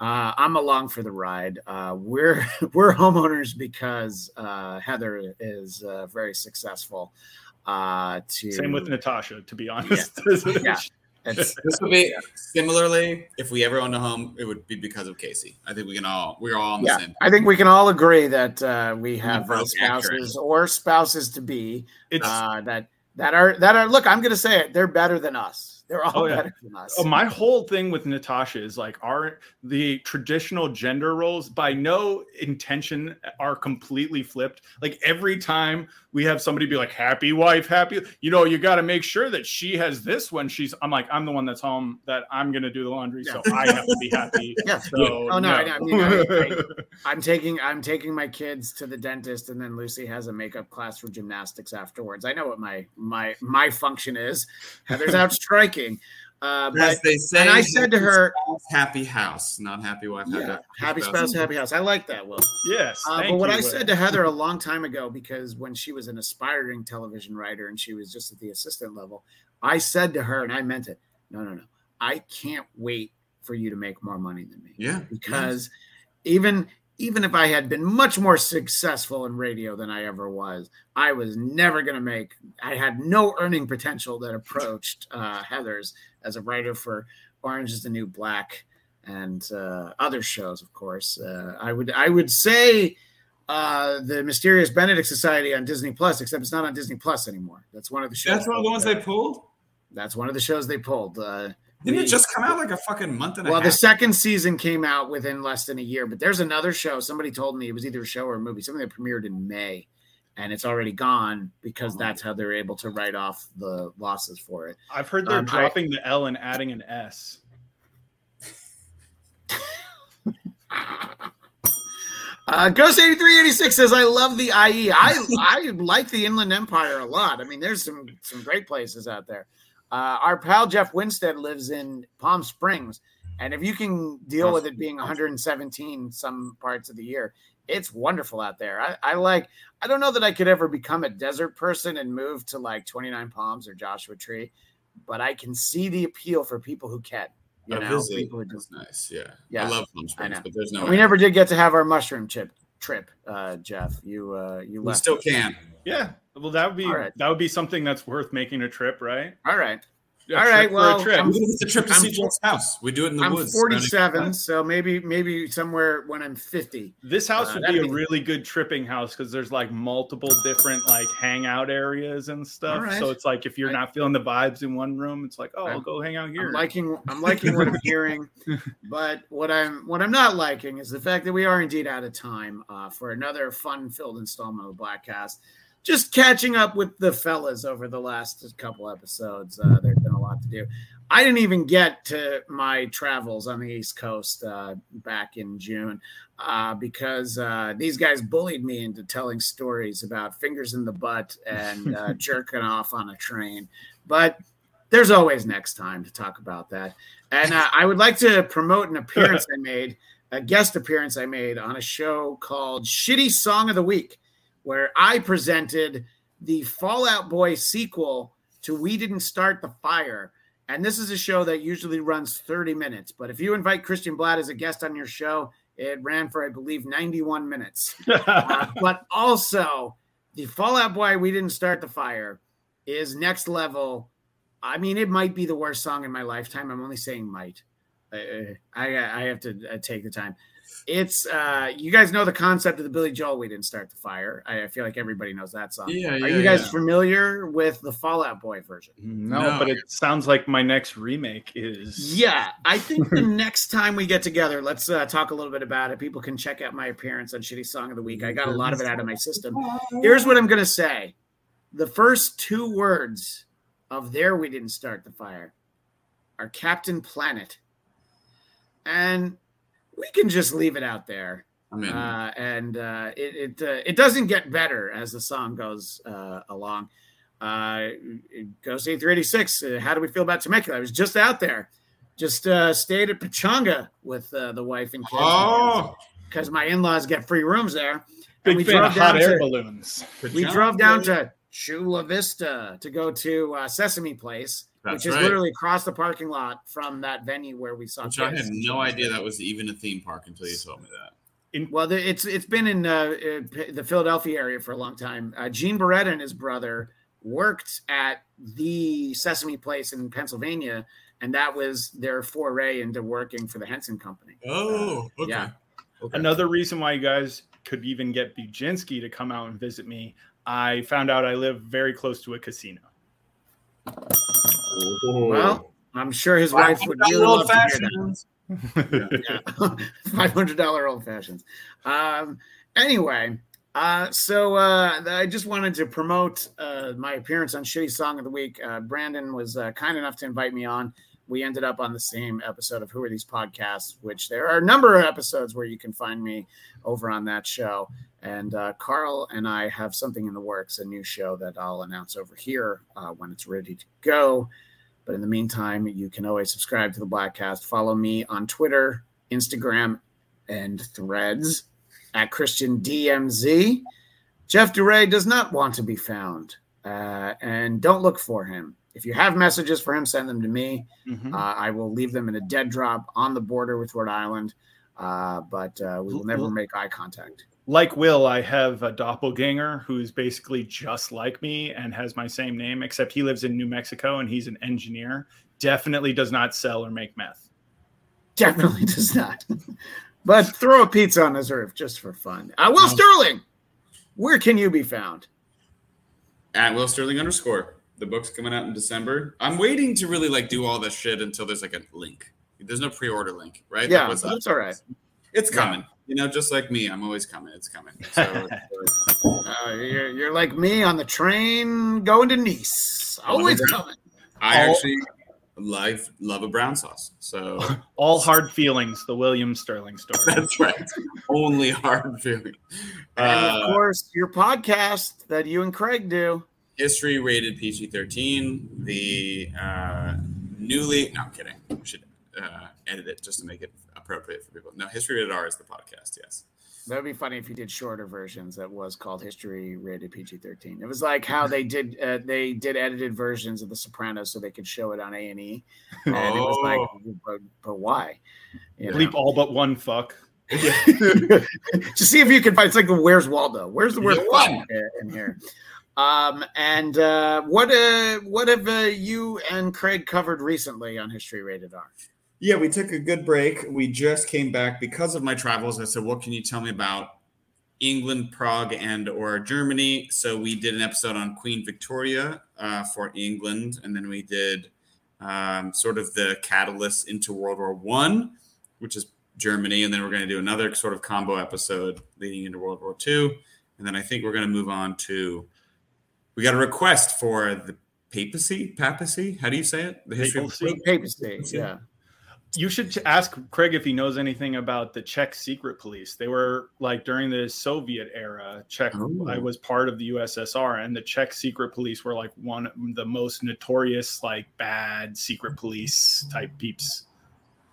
uh, I'm along for the ride. Uh, we're we're homeowners because uh, Heather is uh, very successful. Uh, to Same with Natasha, to be honest. Yeah. it's, this would be similarly. If we ever owned a home, it would be because of Casey. I think we can all we're all on the yeah, same. I think we can all agree that uh, we have uh, spouses or spouses to be It's uh, that that are that are look. I'm going to say it. They're better than us. They're all Oh, yeah. better than us. Oh, my whole thing with Natasha is like our the traditional gender roles by no intention are completely flipped. Like every time we have somebody be like happy wife, happy, you know, you got to make sure that she has this when she's I'm like I'm the one that's home that I'm going to do the laundry so I have to be happy. Yeah. So, Oh, no, I- I mean, I- I'm taking I'm taking my kids to the dentist, and then Lucy has a makeup class for gymnastics afterwards. I know what my my my function is. Heather's out striking, uh, but As they say, and I said to her- spouse, happy house, not happy wife. yeah, happy spouse, happy house. I like that. Will. yes. Uh, but what you, I Will. said to Heather a long time ago, because when she was an aspiring television writer and she was just at the assistant level, I said to her, and I meant it. No, no, no. I can't wait for you to make more money than me Yeah, because even even if I had been much more successful in radio than I ever was, I was never going to make. I had no earning potential that approached uh, Heather's as a writer for Orange Is the New Black and uh, other shows, of course. Uh, I would I would say uh, the Mysterious Benedict Society on Disney Plus, except it's not on Disney Plus anymore. That's one of the shows. that's one of the ones they pulled. That's one of the shows they pulled. Didn't we- it just come out like a fucking month and a half? well, the second season came out within less than a year, but there's another show. Somebody told me it was either a show or a movie, something that premiered in May, and it's already gone because Oh. that's how they're able to write off the losses for it. I've heard they're um, I- dropping the L and adding an S. Uh, Ghost eighty three eighty six says, "I love the IE. I I like the Inland Empire a lot. I mean, there's some some great places out there. Uh, our pal Jeff Winstead lives in Palm Springs, and if you can deal with it being 117 some parts of the year, it's wonderful out there. I, I like. I don't know that I could ever become a desert person and move to like 29 Palms or Joshua Tree, but I can see the appeal for people who can. You A know, visit people who just nice. Yeah, Yeah, I love Palm Springs, but there's no. we never did get to have our mushroom chip trip, uh, Jeff. You uh, you We left. still can. Yeah. Well, that would be All right. that would be something that's worth making a trip, right? All right. A All trip right, for well, a trip. I'm- It's a trip to I'm see for- Jeff's house. We do it in the I'm woods. 47, so maybe maybe somewhere when I'm 50. This house Uh, would be a be- really good tripping house because there's like multiple different like hangout areas and stuff. All right. So it's like if you're I- not feeling the vibes in one room, it's like, oh, I'll I'm- go hang out here. I'm liking I'm liking what I'm hearing, but what I'm what I'm not liking is the fact that we are indeed out of time uh, for another fun-filled installment of the Bladtcast. Just catching up with the fellas over the last couple episodes. Uh, there's been a lot to do. I didn't even get to my travels on the East Coast uh, back in June uh, because uh, these guys bullied me into telling stories about fingers in the butt and uh, jerking off on a train. But there's always next time to talk about that. And uh, I would like to promote an appearance I made, a guest appearance I made on a show called Shitty Song of the Week, where I presented the Fall Out Boy sequel to We Didn't Start the Fire. And this is a show that usually runs 30 minutes. But if you invite Christian Bladt as a guest on your show, it ran for, I believe, 91 minutes. Uh, but also, the Fall Out Boy, We Didn't Start the Fire is next level. I mean, it might be the worst song in my lifetime. I'm only saying might. I, I, I have to uh, take the time. It's uh, you guys know the concept of the Billy Joel. We didn't start the fire. I, I feel like everybody knows that song. Yeah, Are you guys yeah. familiar with the Fall Out Boy version? no, No. but it sounds like my next remake is Yeah, I think the next time we get together, let's uh, talk a little bit about it. People can check out my appearance on Shitty Song of the Week. I got a lot of it out of my system. Here's what I'm going to say the first two words of There We Didn't Start the Fire are Captain Planet. And we can just leave it out there. I mean, Uh, and uh, it it, uh, it doesn't get better as the song goes uh, along. Uh, Ghost 8386, uh, how do we feel about Temecula? I was just out there, just uh, stayed at Pechanga with uh, the wife and kids oh, because my in laws get free rooms there. big And we fan drove of hot down air to- balloons. We drove down to Chula Vista to go to uh, Sesame Place, That's which is right. literally across the parking lot from that venue where we saw. Which I had no idea that was even a theme park until you told me that. Well, the, it's it's been in uh, uh, the Philadelphia area for a long time. Uh, Gene Barretta and his brother worked at the Sesame Place in Pennsylvania, and that was their foray into working for the Henson Company. Oh, okay. yeah. Okay. Another reason why you guys could even get Bujinsky to come out and visit me, I found out I live very close to a casino. Well, I'm sure his wife would really love to hear that. Five hundred dollar old fashions. Um, anyway, uh, so uh, I just wanted to promote uh, my appearance on Shitty Song of the Week. Uh, Brandon was uh, kind enough to invite me on. We ended up on the same episode of Who Are These Podcasts, which there are a number of episodes where you can find me over on that show. And uh, Carl and I have something in the works, a new show that I'll announce over here uh, when it's ready to go. But in the meantime, you can always subscribe to the Bladtcast. Follow me on Twitter, Instagram, and Threads at Christian DMZ. Jeff Duray does not want to be found, uh, and don't look for him. If you have messages for him, send them to me. Mhm. Uh, I will leave them in a dead drop on the border with Rhode Island, uh, but uh, we will never make eye contact. Like Will, I have a doppelganger who's basically just like me and has my same name, except he lives in New Mexico and he's an engineer. Definitely does not sell or make meth. Definitely does not. but throw a pizza on his roof just for fun. Uh, Will Sterling, where can you be found? At Will Sterling underscore. The book's coming out in December. I'm waiting to really like do all this shit until there's like a link. There's no pre-order link, right? Like, Yeah, what's that's that? all right. It's Yeah. coming. You know, just like me, I'm always coming. It's coming. So Uh, you're, you're like me on the train going to Nice. Always coming. I All- actually love love a brown sauce. So All hard feelings, the William Sterling story. that's right. Only hard feeling. And of Uh, course, your podcast that you and Craig do. history rated PG 13. The uh, newly, no, I'm kidding. We should uh, edit it just to make it appropriate for people. No, history rated R is the podcast. Yes. That would be funny if you did shorter versions that was called History Rated PG thirteen. It was like how they did uh, they did edited versions of The Sopranos so they could show it on A and E, and it was like, Oh. but, but why? You know? Bleep all but one fuck. to see if you can find. It's like the Where's Waldo? Where's the word Yeah, fuck one. in here? Um, and uh, what uh, what have uh, you and Craig covered recently on History Rated R? Yeah, we took a good break. We just came back because of my travels. I said, "What can you tell me about England, Prague, and or Germany?" So we did an episode on Queen Victoria uh, for England, and then we did um, sort of the catalyst into World War One, which is Germany, and then we're going to do another sort of combo episode leading into World War Two, and then I think we're going to move on to. We got a request for the papacy. Papacy? How do you say it? The history of Papacy? Papacy, yeah. You should ask Craig if he knows anything about the Czech secret police. They were like during the Soviet era, Czech Oh. I was part of the USSR and the Czech secret police were like one of the most notorious like bad secret police type peeps.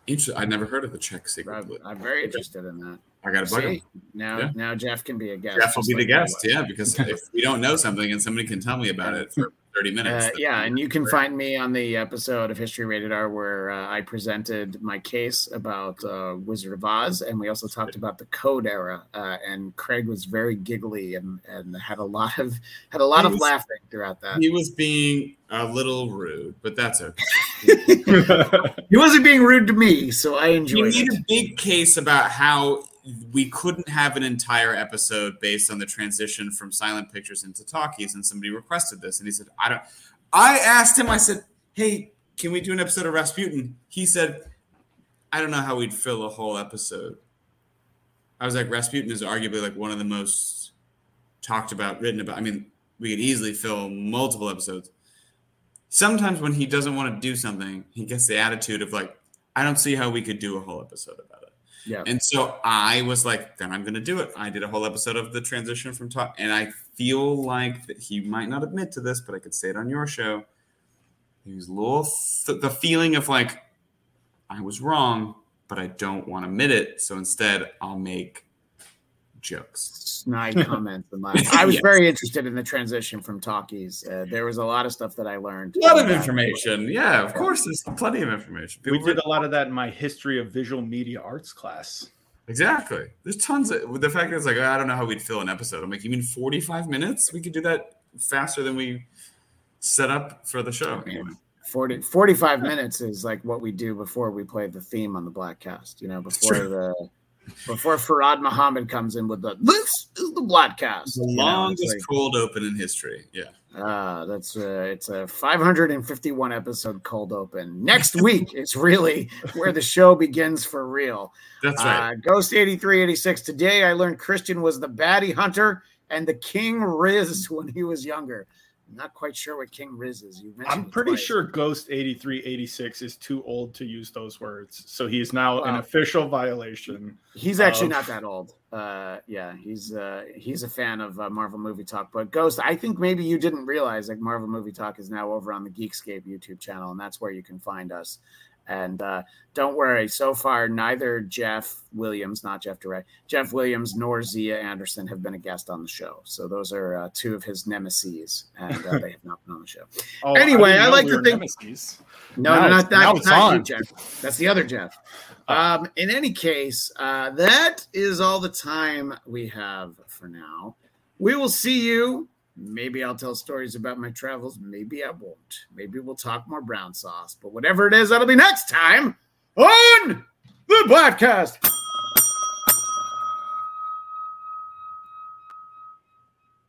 Interesting. I never heard of the Czech secret. I'm. I'm very interested in that. I got to bug him. Now Yeah. now Jeff can be a guest. Jeff will be the like I guest. Yeah, because if we don't know something and somebody can tell me about it for 30 minutes. Uh, yeah, and you can find me on the episode of History Rated R where uh, I presented my case about uh, Wizard of Oz, and we also talked about the Code era. Uh, and Craig was very giggly and, and had a lot of had a lot He of was- laughing throughout that. He was being a little rude, but that's okay. He wasn't being rude to me, so I He enjoyed made it. a big case about how we couldn't have an entire episode based on the transition from silent pictures into talkies, and somebody requested this, and he said, "I don't." I asked him. I said, "Hey, can we do an episode of Rasputin?" He said, "I don't know how we'd fill a whole episode." I was like, Rasputin is arguably like one of the most talked about, written about. I mean, we could easily fill multiple episodes. Sometimes when he doesn't want to do something, he gets the attitude of like, I don't see how we could do a whole episode about it. Yeah. And so I was like, then I'm going to do it. I did a whole episode of the transition from talk, and I feel like that he might not admit to this, but I could say it on your show. He was a little th- the feeling of like, I was wrong, but I don't want to admit it. So instead, I'll make jokes. Snide comments and laughs. I was Yes. very interested in the transition from talkies. Uh, there was a lot of stuff that I learned. A lot of about- information. Yeah, of course. There's plenty of information. we People did a lot of that in my history of visual media arts class. Exactly. There's tons of the fact that it's like I don't know how we'd fill an episode. I'm like, you mean 45 minutes? We could do that faster than we set up for the show. Anyway. 40, 45 minutes is like what we do before we play the theme on the Bladtcast you know before the before Farad Muhammad comes in with the this is the Bladtcast. The longest like, cold open in history. Yeah. uh, that's uh, it's a 551 episode cold open. Next week is really where the show begins for real. That's right. Uh, Ghost 8386. Today I learned Christian was the baddie hunter and the King Riz when he was younger. I'm not quite sure what King Riz is. You mentioned I'm pretty twice. sure Ghost 8386 is too old to use those words. So he's now an official violation. He's actually of- not that old. Uh, yeah, he's uh, he's a fan of uh, Marvel Movie Talk. But Ghost, I think maybe you didn't realize that Marvel Movie Talk is now over on the Geekscape YouTube channel, and that's where you can find us. And uh, don't worry, so far neither Jeff Williams, not Jeff Duray, Jeff Williams nor Zia Anderson have been a guest on the show. So those are uh, two of his nemesis, and uh, they have not been on the show. Oh, Anyway, didn't I like we to think- nemesis. No, Now no, not that. Not you. Jeff. That's the other Jeff. Um, in any case, uh, that is all the time we have for now. We will see you. Maybe I'll tell stories about my travels. Maybe I won't. Maybe we'll talk more brown sauce. But whatever it is, that'll be next time on the podcast.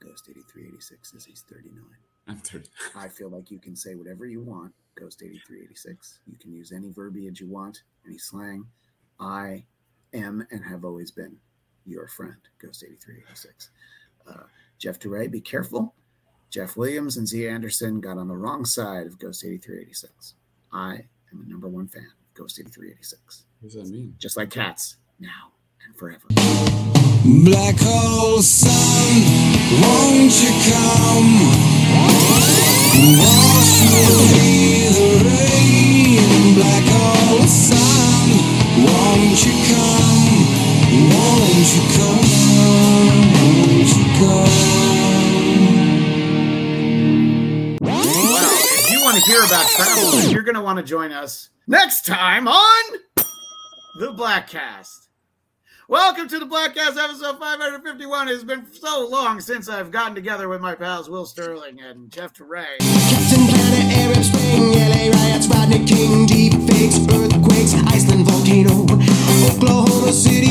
Ghost 8386 says he's 39. I'm 30. I feel like you can say whatever you want, Ghost 8386. You can use any verbiage you want, any slang. I am and have always been your friend, Ghost 8386. Uh, Jeff DeRay, be careful. Jeff Williams and Zia Anderson got on the wrong side of Ghost 8386. I am a number one fan of Ghost 8386. What does that mean? Just like cats, now and forever. Black hole sun, won't you come? Wash away the rain. Black hole sun, won't you come? Won't you come? Won't you come? About travel, you're going to want to join us next time on the Bladtcast. Welcome to the Bladtcast episode 551. It's been so long since I've gotten together with my pals Will Sterling and Jeff Teray. Captain Planet, Arab Spring, LA riots, Rodney King, deep fakes, earthquakes, Iceland volcano, Oklahoma City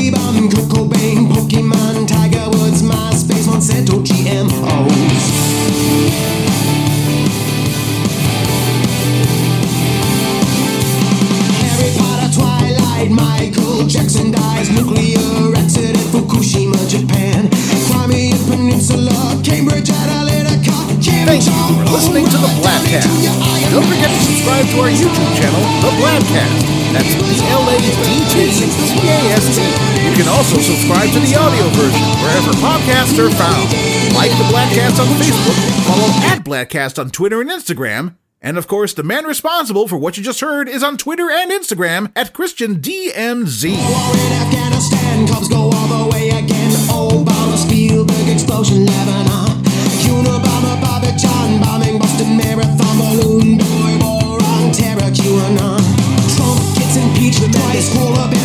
Twilight, Michael Jackson dies, nuclear accident, Fukushima, Japan, Crimea Peninsula, Cambridge Analytica, Thank you for listening to the Bladtcast. Don't forget to subscribe to our YouTube channel, The Bladtcast. That's B-L-A-D-K-C-A-S-T. You can also subscribe to the audio version wherever podcasts are found. Like the Bladtcast on Facebook, follow at Bladtcast on Twitter and Instagram, and of course, the man responsible for what you just heard is on Twitter and Instagram at ChristianDMZ. War terror, QAnon. Trump gets impeached twice.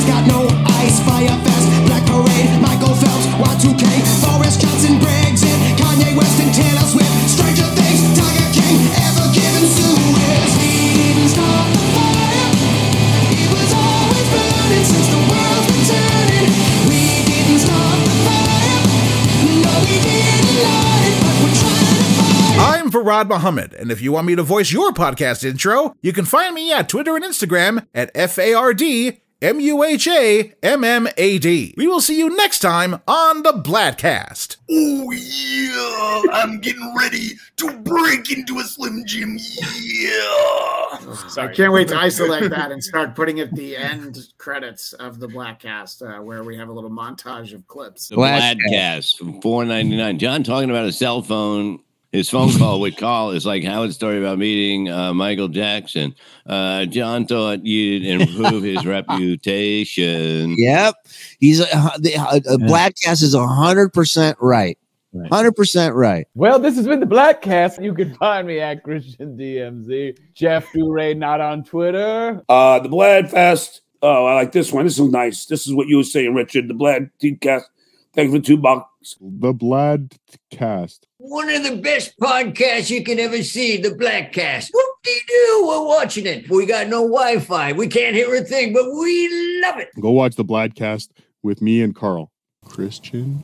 Farad Muhammad, and if you want me to voice your podcast intro, you can find me at Twitter and Instagram at F A R D M U H A M M A D. We will see you next time on the Bladtcast. Oh yeah, I'm getting ready to break into a Slim Jim. Yeah. So I can't wait to isolate that and start putting it the end credits of the Bladtcast, uh, where we have a little montage of clips. The Bladtcast from four ninety nine. John talking about a cell phone. His phone call would call is like Howard's story about meeting uh, Michael Jackson. Uh, John thought you'd improve his reputation. Yep, he's a, the uh, uh, Bladtcast is hundred percent right. Right. Hundred percent right. Well, this has been the Bladtcast. You can find me at Christian DMZ. Jeff Duray, not on Twitter. Uh, the Blad Fest. Oh, I like this one. This is nice. This is what you were saying, Richard. The Blad Cast. Thanks for two bucks. The Bladtcast. One of the best podcasts you can ever see, the Bladtcast. Whoop-de-doo, we're watching it. We got no Wi-Fi. We can't hear a thing, but we love it. Go watch the Bladtcast with me and Carl. Christian.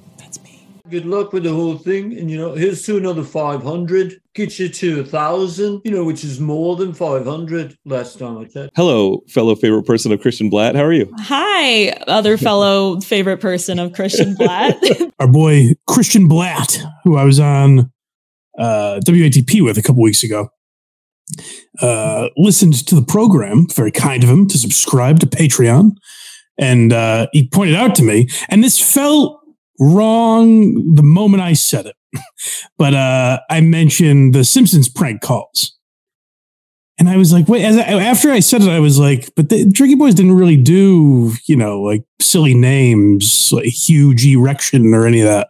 Good luck with the whole thing. And, you know, here's to another 500. Get you to a 1,000, you know, which is more than 500 last time I checked. Hello, fellow favorite person of Christian Bladt. How are you? Hi, other fellow favorite person of Christian Bladt. our boy Christian Bladt, who I was on uh, WATP with a couple weeks ago, uh, listened to the program. Very kind of him to subscribe to Patreon, and uh, he pointed out to me, and this felt wrong the moment I said it, but uh, I mentioned the Simpsons prank calls. And I was like, wait, as I, after I said it, I was like, but the Jerky Boys didn't really do, you know, like silly names, like huge erection or any of that.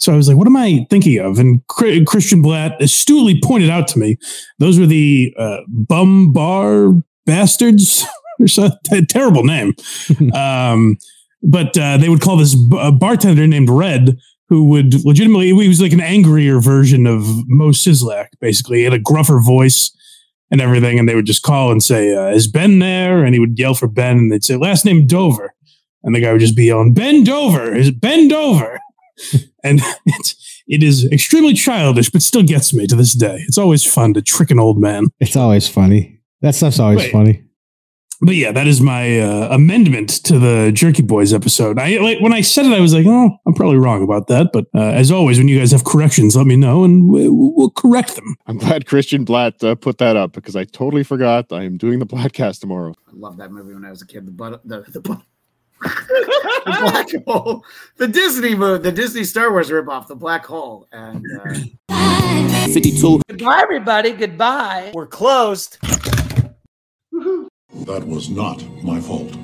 So I was like, what am I thinking of? And Christian Bladt astutely pointed out to me, those were the uh, bum bar bastards. There's a terrible name. um, but uh, they would call this b- bartender named Red, who would legitimately, he was like an angrier version of Moe Szyslak, basically. He had a gruffer voice and everything. And they would just call and say, uh, Is Ben there? And he would yell for Ben, and they'd say, Last name Dover. And the guy would just be yelling, Ben Dover, is Ben Dover. and it's, it is extremely childish, but still gets me to this day. It's always fun to trick an old man. It's always funny. That stuff's always Wait. funny. But yeah, that is my uh, amendment to the Jerky Boys episode. I like when I said it, I was like, "Oh, I'm probably wrong about that." But uh, as always, when you guys have corrections, let me know, and we, we'll correct them. I'm glad Christian Bladt uh, put that up because I totally forgot I am doing the podcast tomorrow. I loved that movie when I was a kid. The but the the, bu- the black hole, the Disney movie, the Disney Star Wars ripoff, the black hole, and uh, 52. Goodbye, everybody. Goodbye. We're closed. That was not my fault.